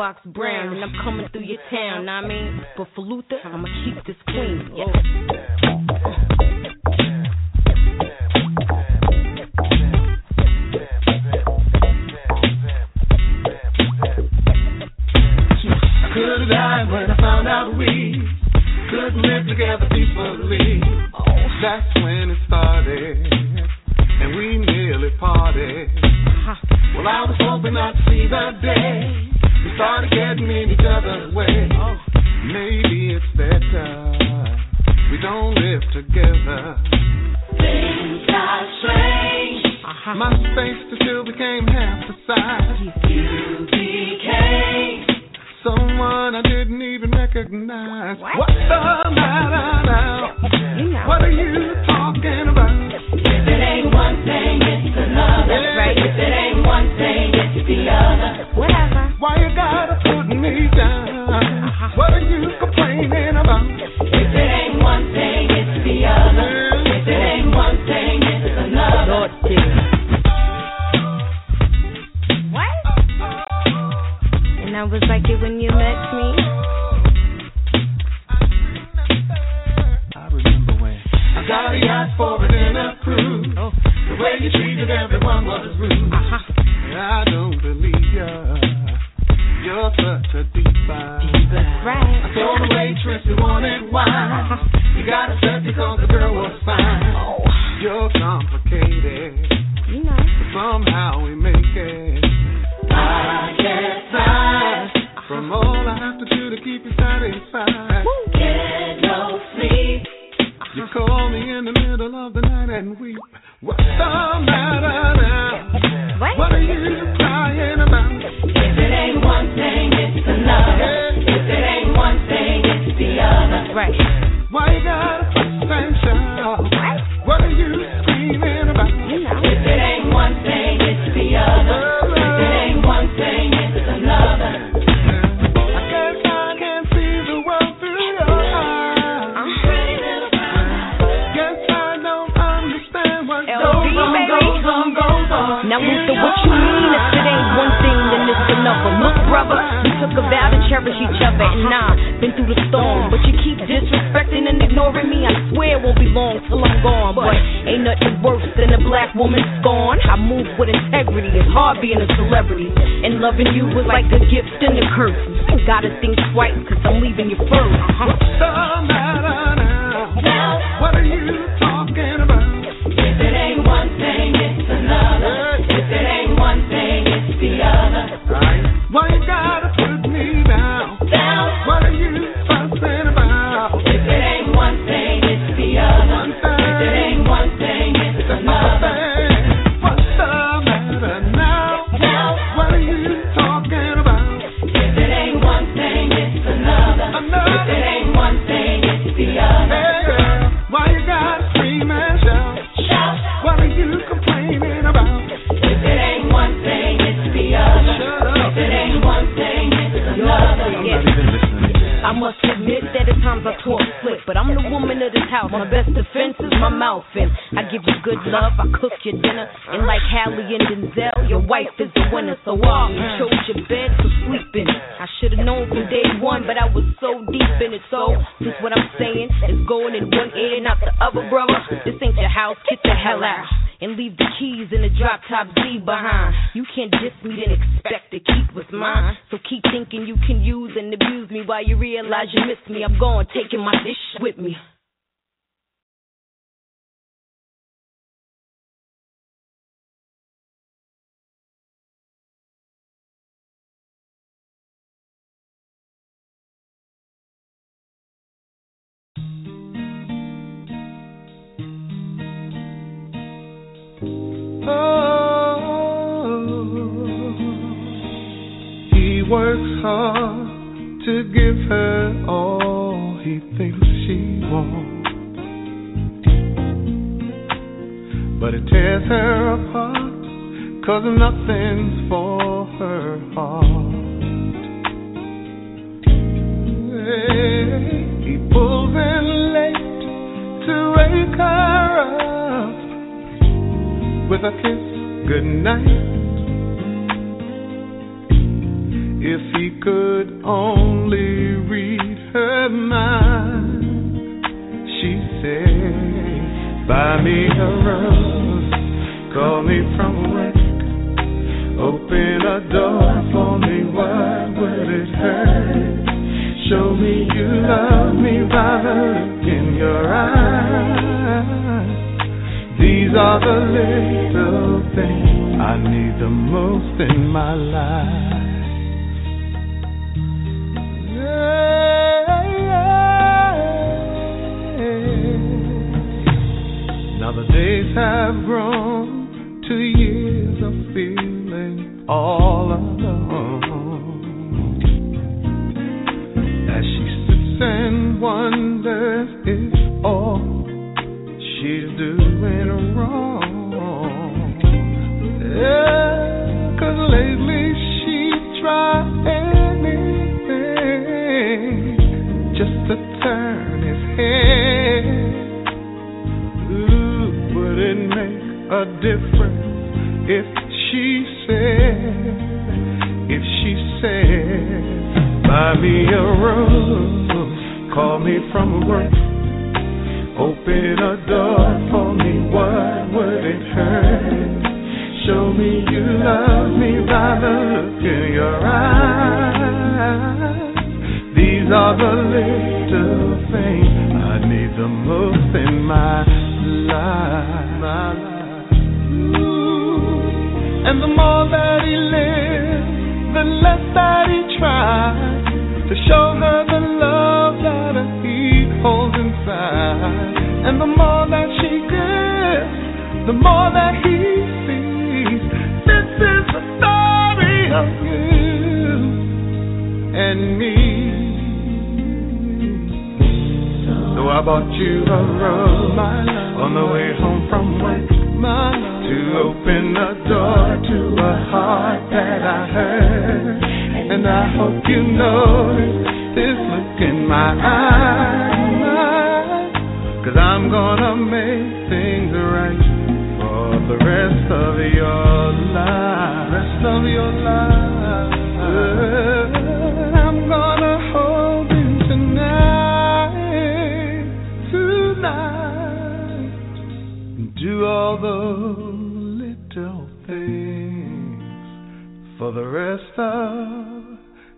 Fox Brown, and I'm coming Now, Luther, what you mean if it ain't one thing, then it's another? Look, brother, we took a vow to cherish each other, and I've been through the storm. But you keep disrespecting and ignoring me. I swear it won't be long till I'm gone. But ain't nothing worse than a black woman scorn. I move with integrity. It's hard being a celebrity. And loving you was like a gift and a curse. You gotta think twice, cause I'm leaving you first. Uh-huh.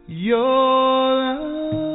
Your life.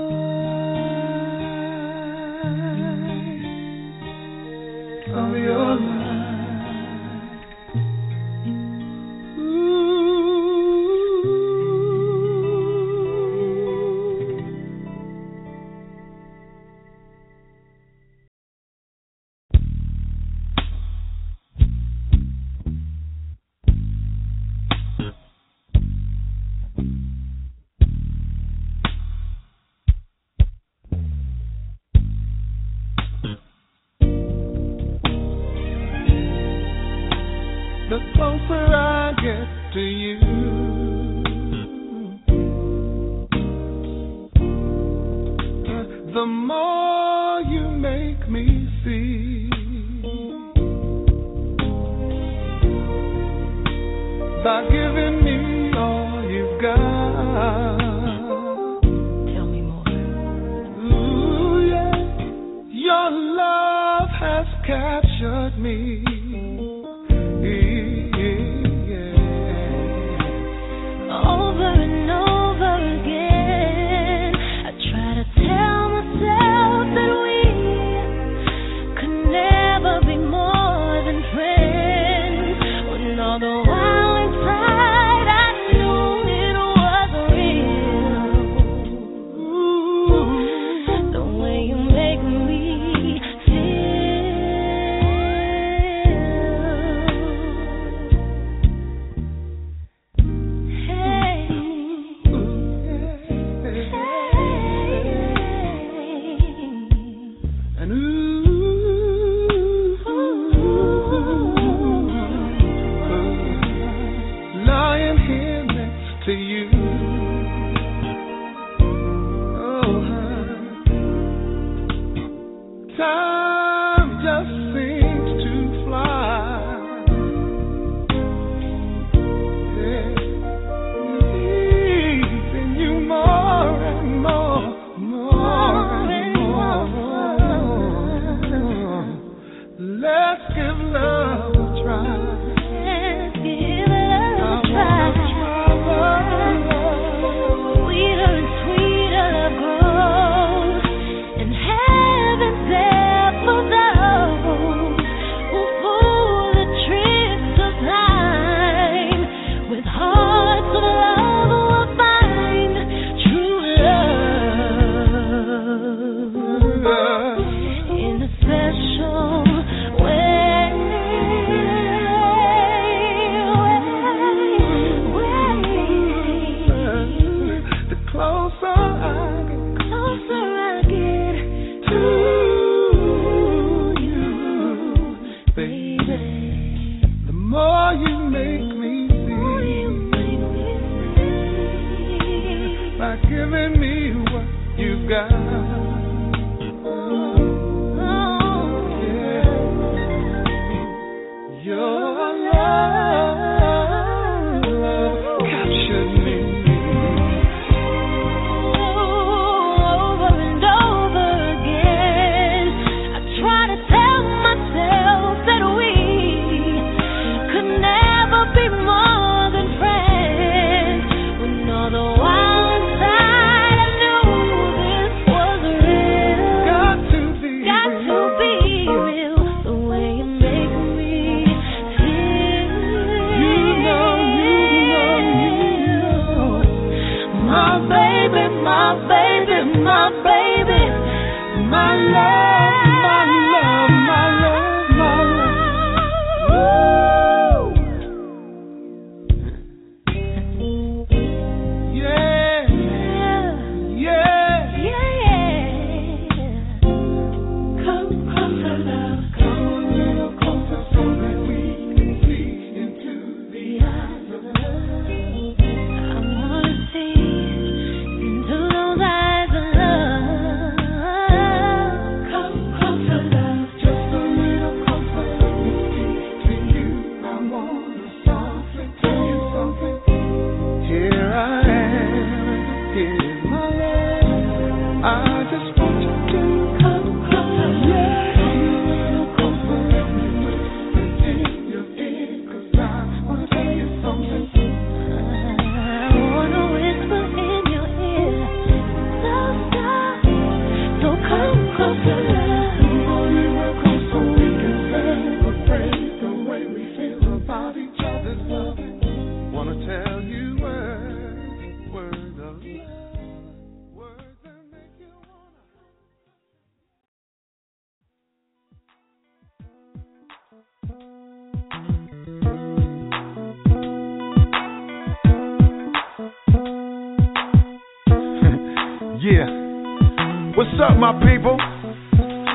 up, my people?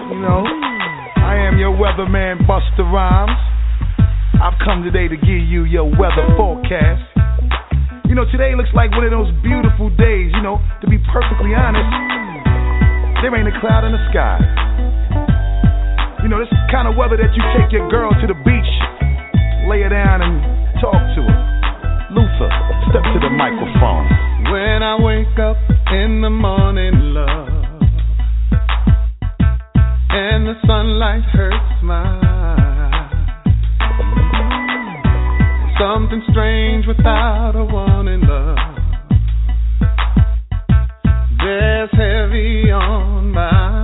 You know, I am your weatherman, Busta Rhymes. I've come today to give you your weather forecast. You know, today looks like one of those beautiful days, you know, to be perfectly honest. There ain't a cloud in the sky. You know, this is kind of weather that you take your girl to the beach, lay her down and talk to her. Luther, step to the microphone. When I wake up in the morning, love and the sunlight hurts my eyes. Something strange without a warning, love. There's heavy on my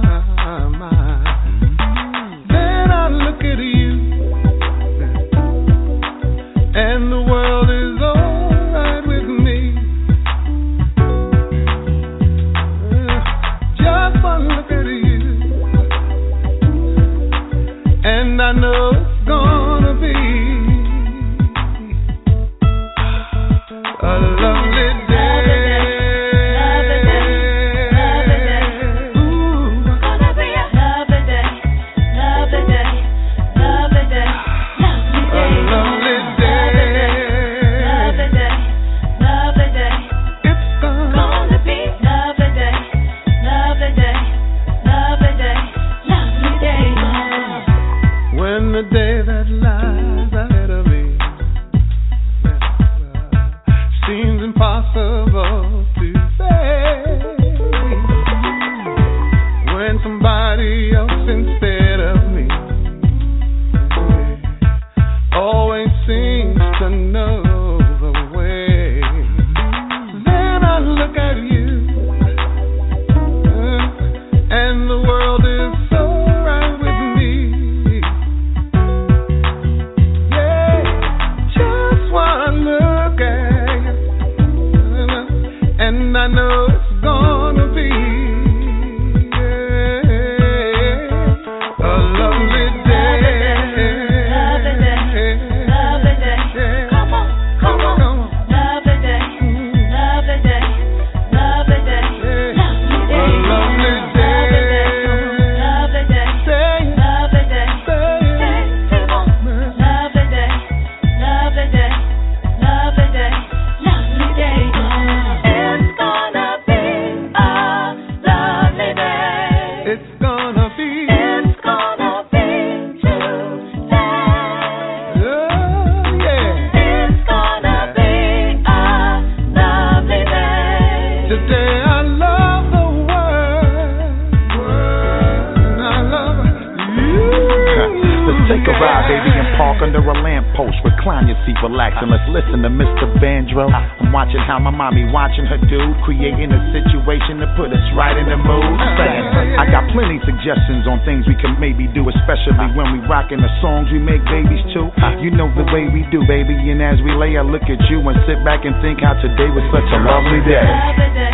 as we lay, I look at you and sit back and think how today was such a lovely day.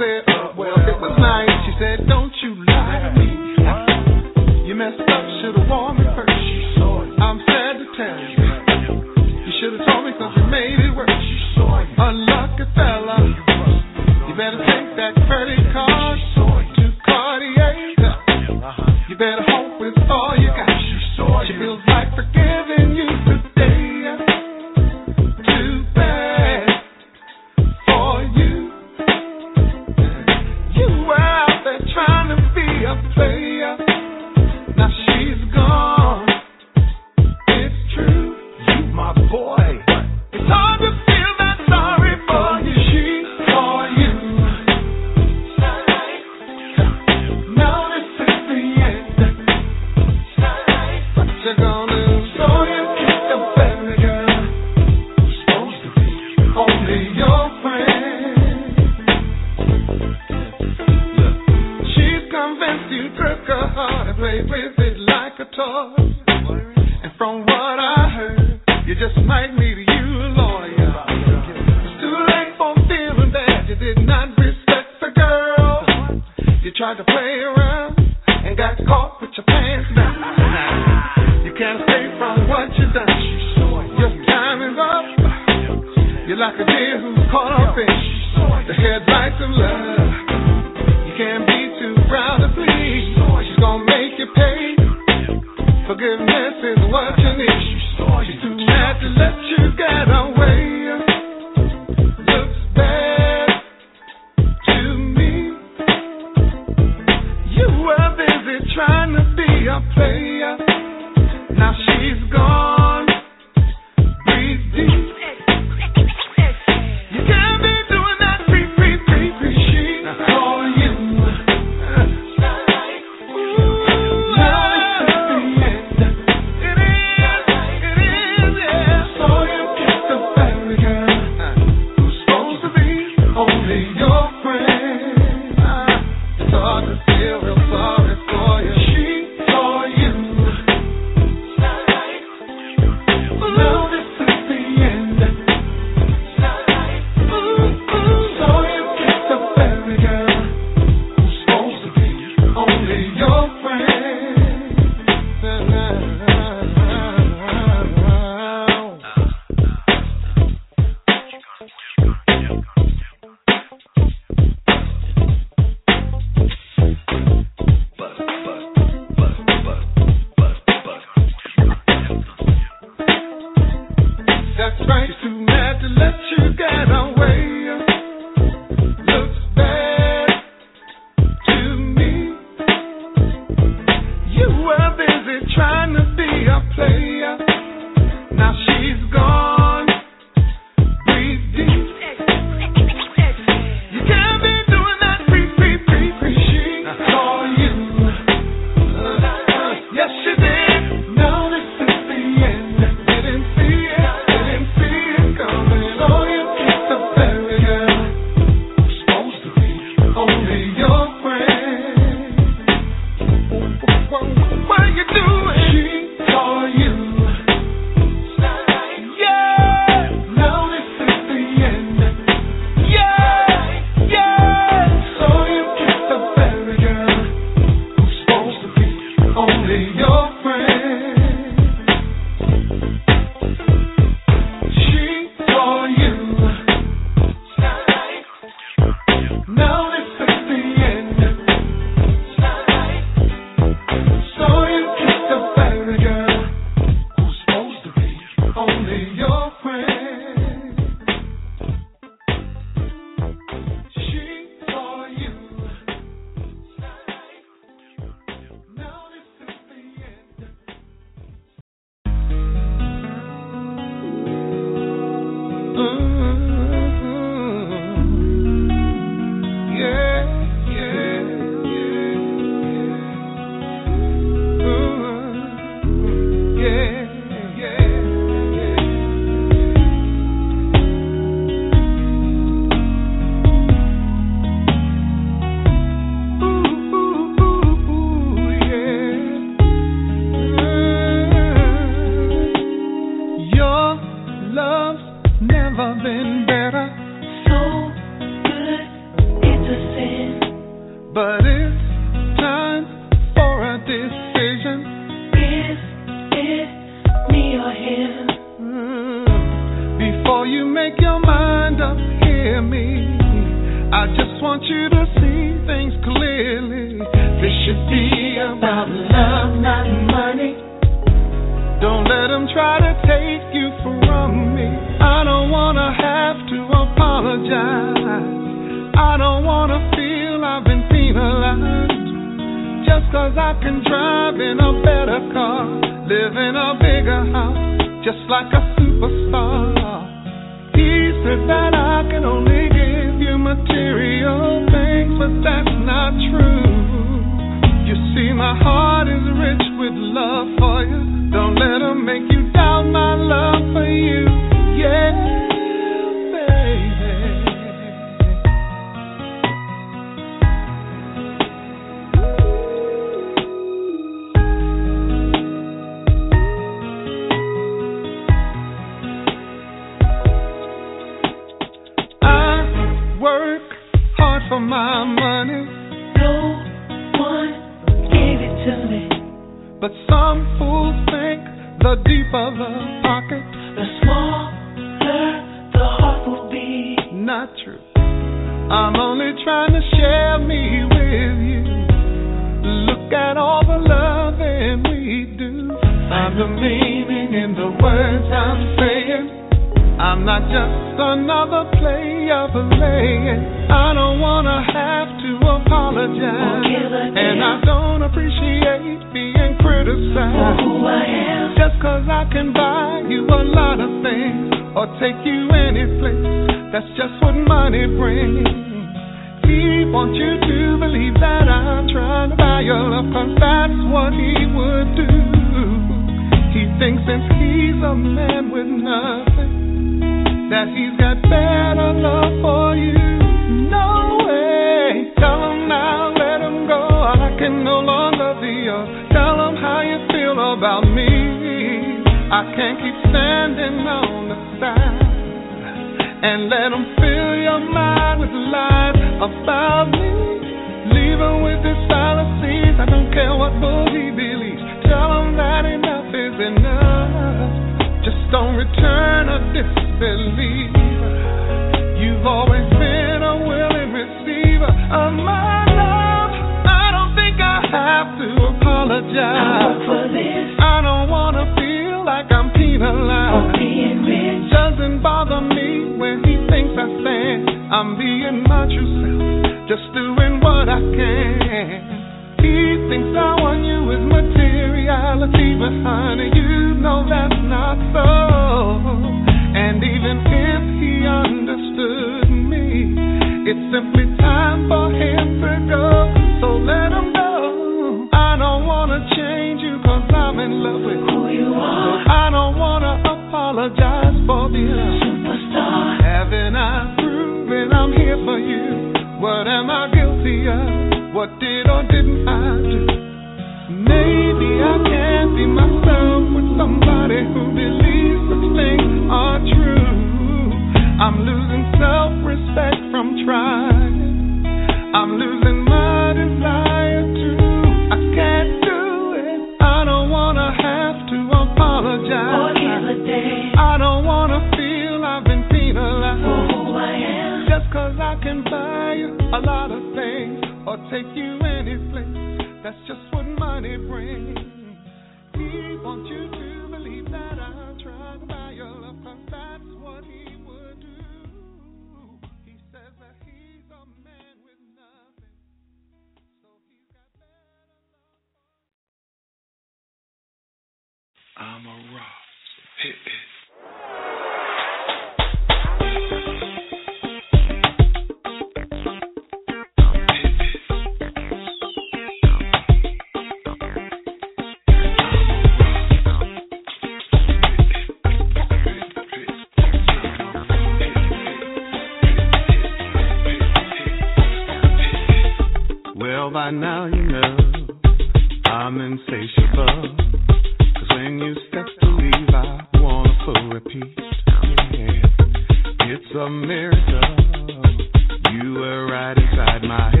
My.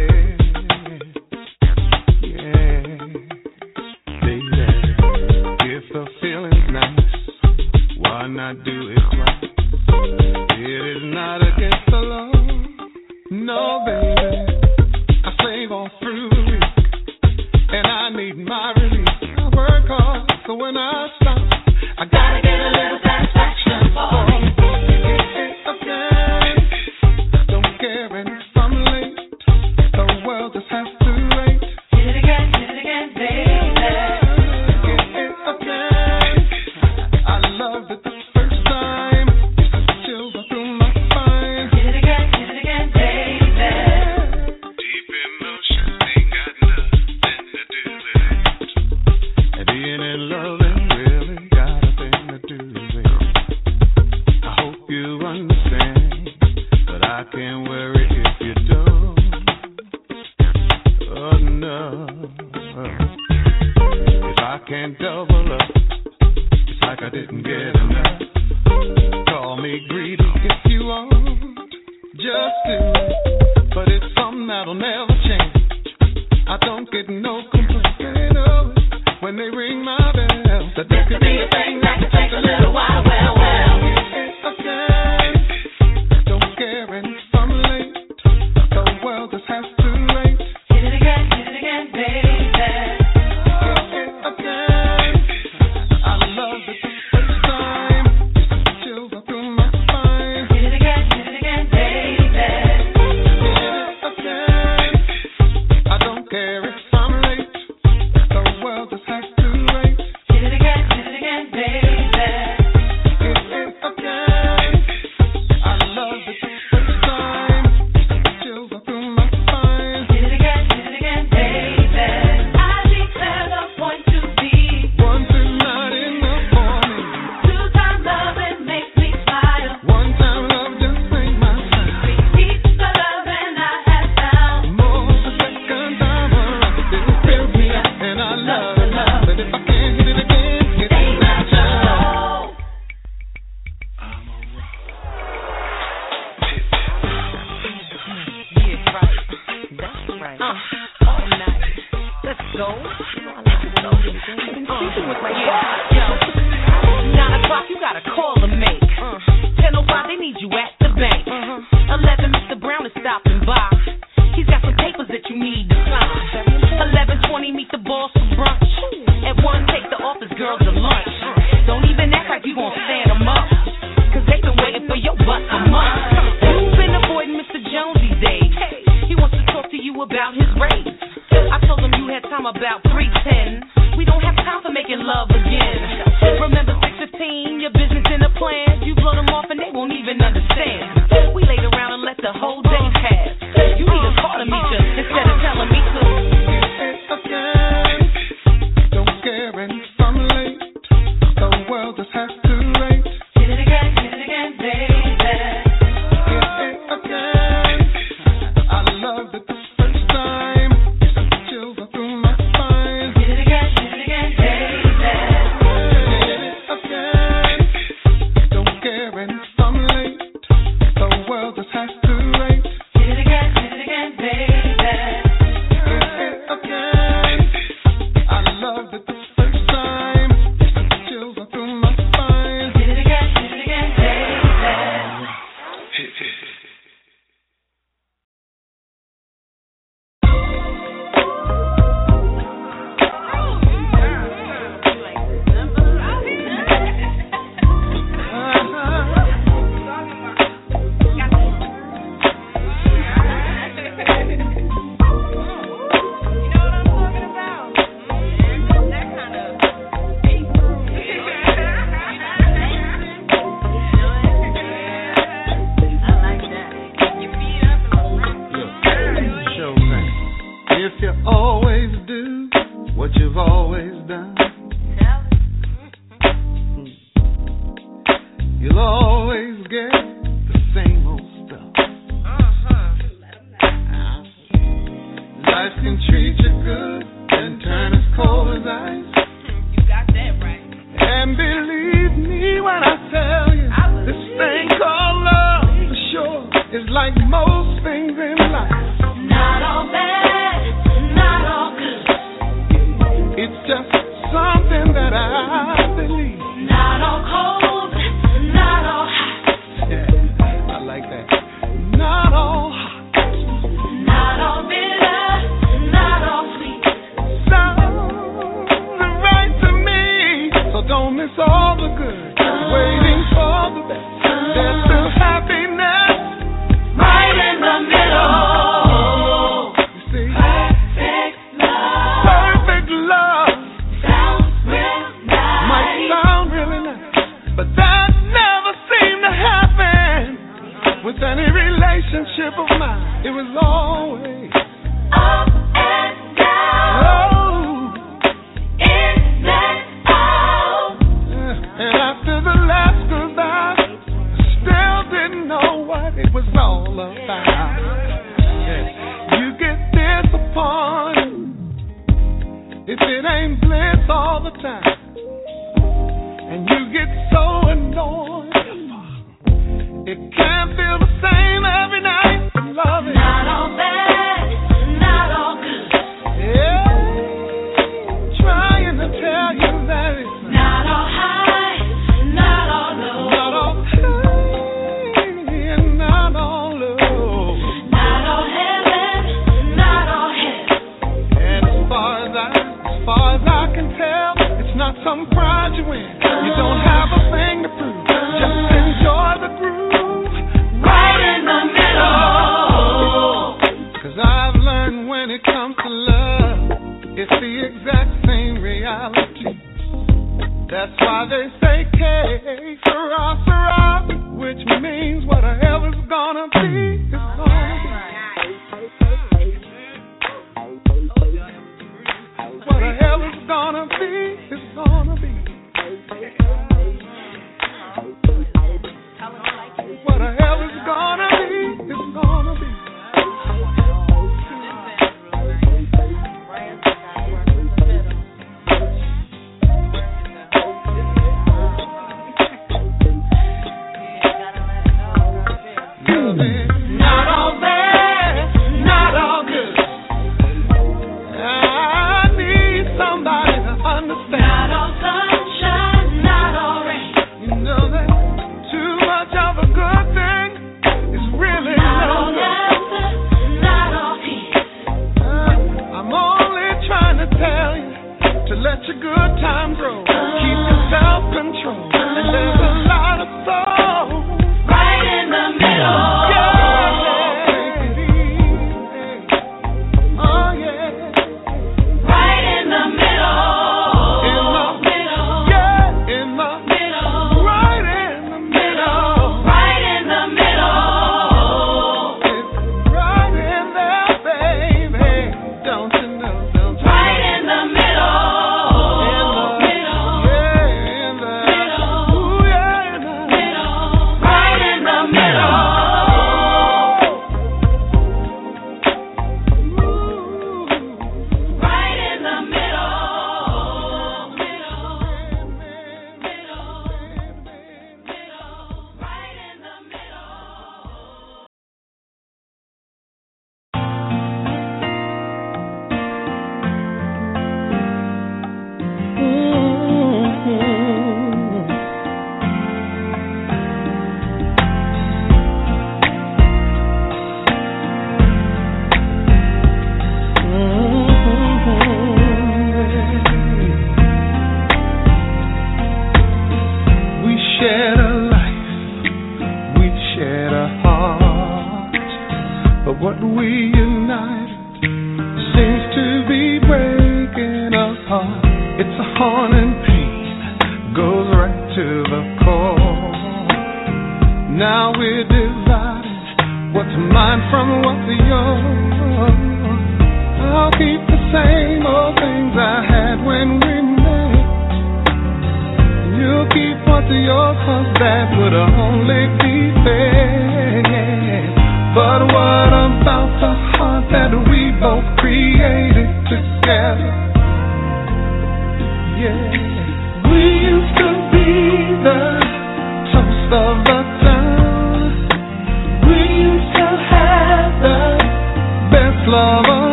Don't miss all the good. Waiting for the best.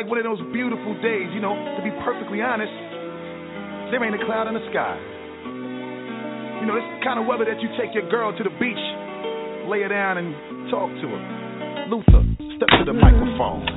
like one of those beautiful days, you know, to be perfectly honest, there ain't a cloud in the sky. You know, this kind of weather that you take your girl to the beach, lay her down and talk to her. Luther, step to the microphone.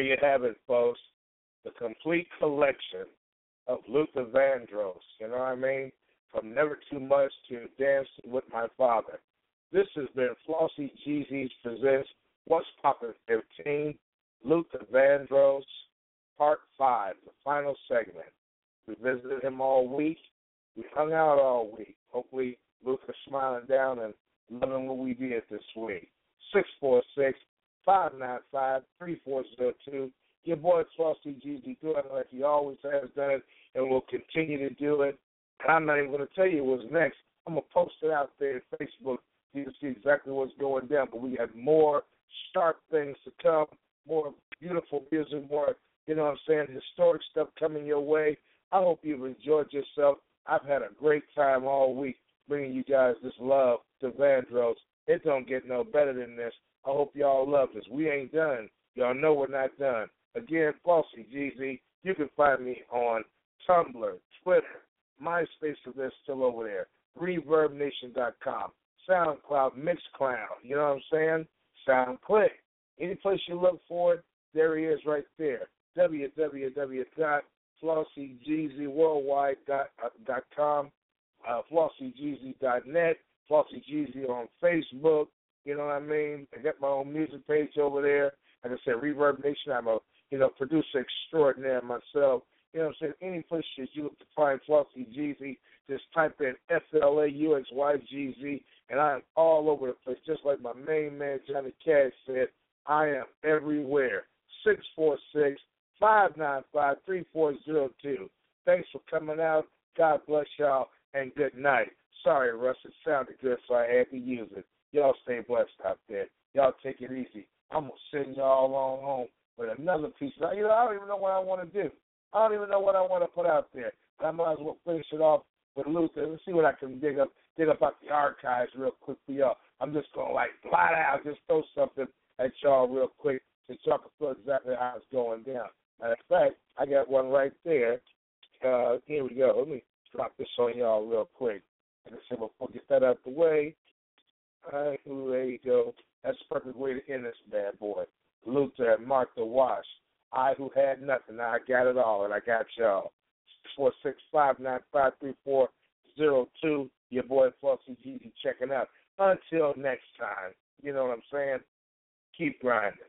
There you have it, folks. The complete collection of Luther Vandross. You know what I mean? From Never Too Much to Dancing with My Father. This has been Flauxy Gz's Presents What's Poppin' 15, Luther Vandross, Part 5, the final segment. We visited him all week. We hung out all week. Hopefully, Luther's smiling down and loving what we did this week. 646 595 3402. Your boy Flauxy Gz doing it like he always has done it and will continue to do it. And I'm not even going to tell you what's next. I'm going to post it out there on Facebook so you can see exactly what's going down. But we have more sharp things to come, more beautiful music, more, you know what I'm saying, historic stuff coming your way. I hope you've enjoyed yourself. I've had a great time all week bringing you guys this love to Vandross. It don't get no better than this. I hope y'all love this. We ain't done. Y'all know we're not done. Again, Flauxy Gz. You can find me on Tumblr, Twitter, MySpace if they're still over there, ReverbNation.com, SoundCloud, Mixcloud. You know what I'm saying? SoundClick. Any place you look for it, there he is right there. www.flauxygzworldwide.com, uh, flauxygz.net, Flauxy Gz on Facebook. You know what I mean? I got my own music page over there. Like I said, Reverb Nation. I'm a you know producer extraordinaire myself. You know what I'm saying? Any place that you look to find Flauxy Gz, just type in F L A U X Y G Z, and I am all over the place. Just like my main man Johnny Cash said, I am everywhere. Six four six five nine five three four zero two. Thanks for coming out. God bless y'all, and good night. Sorry, Russ, it sounded good, so I had to use it. Y'all stay blessed out there. Y'all take it easy. I'm gonna send y'all on home with another piece. Now, you know, I don't even know what I want to do. I don't even know what I want to put out there. But I might as well finish it off with Luther. Let's see what I can dig up, dig up out the archives real quick for y'all. I'm just gonna like blot out, just throw something at y'all real quick y'all can feel exactly how it's going down. Matter of fact, I got one right there. Uh, here we go. Let me drop this on y'all real quick. Like I said, before I get that out the way. All right, there you go. That's the perfect way to end this bad boy. Luther and Martha Wash. I who had nothing, I got it all, and I got y'all. Four six five nine five three four zero two. Your boy Flauxy Gz checking out. Until next time, you know what I'm saying? Keep grinding.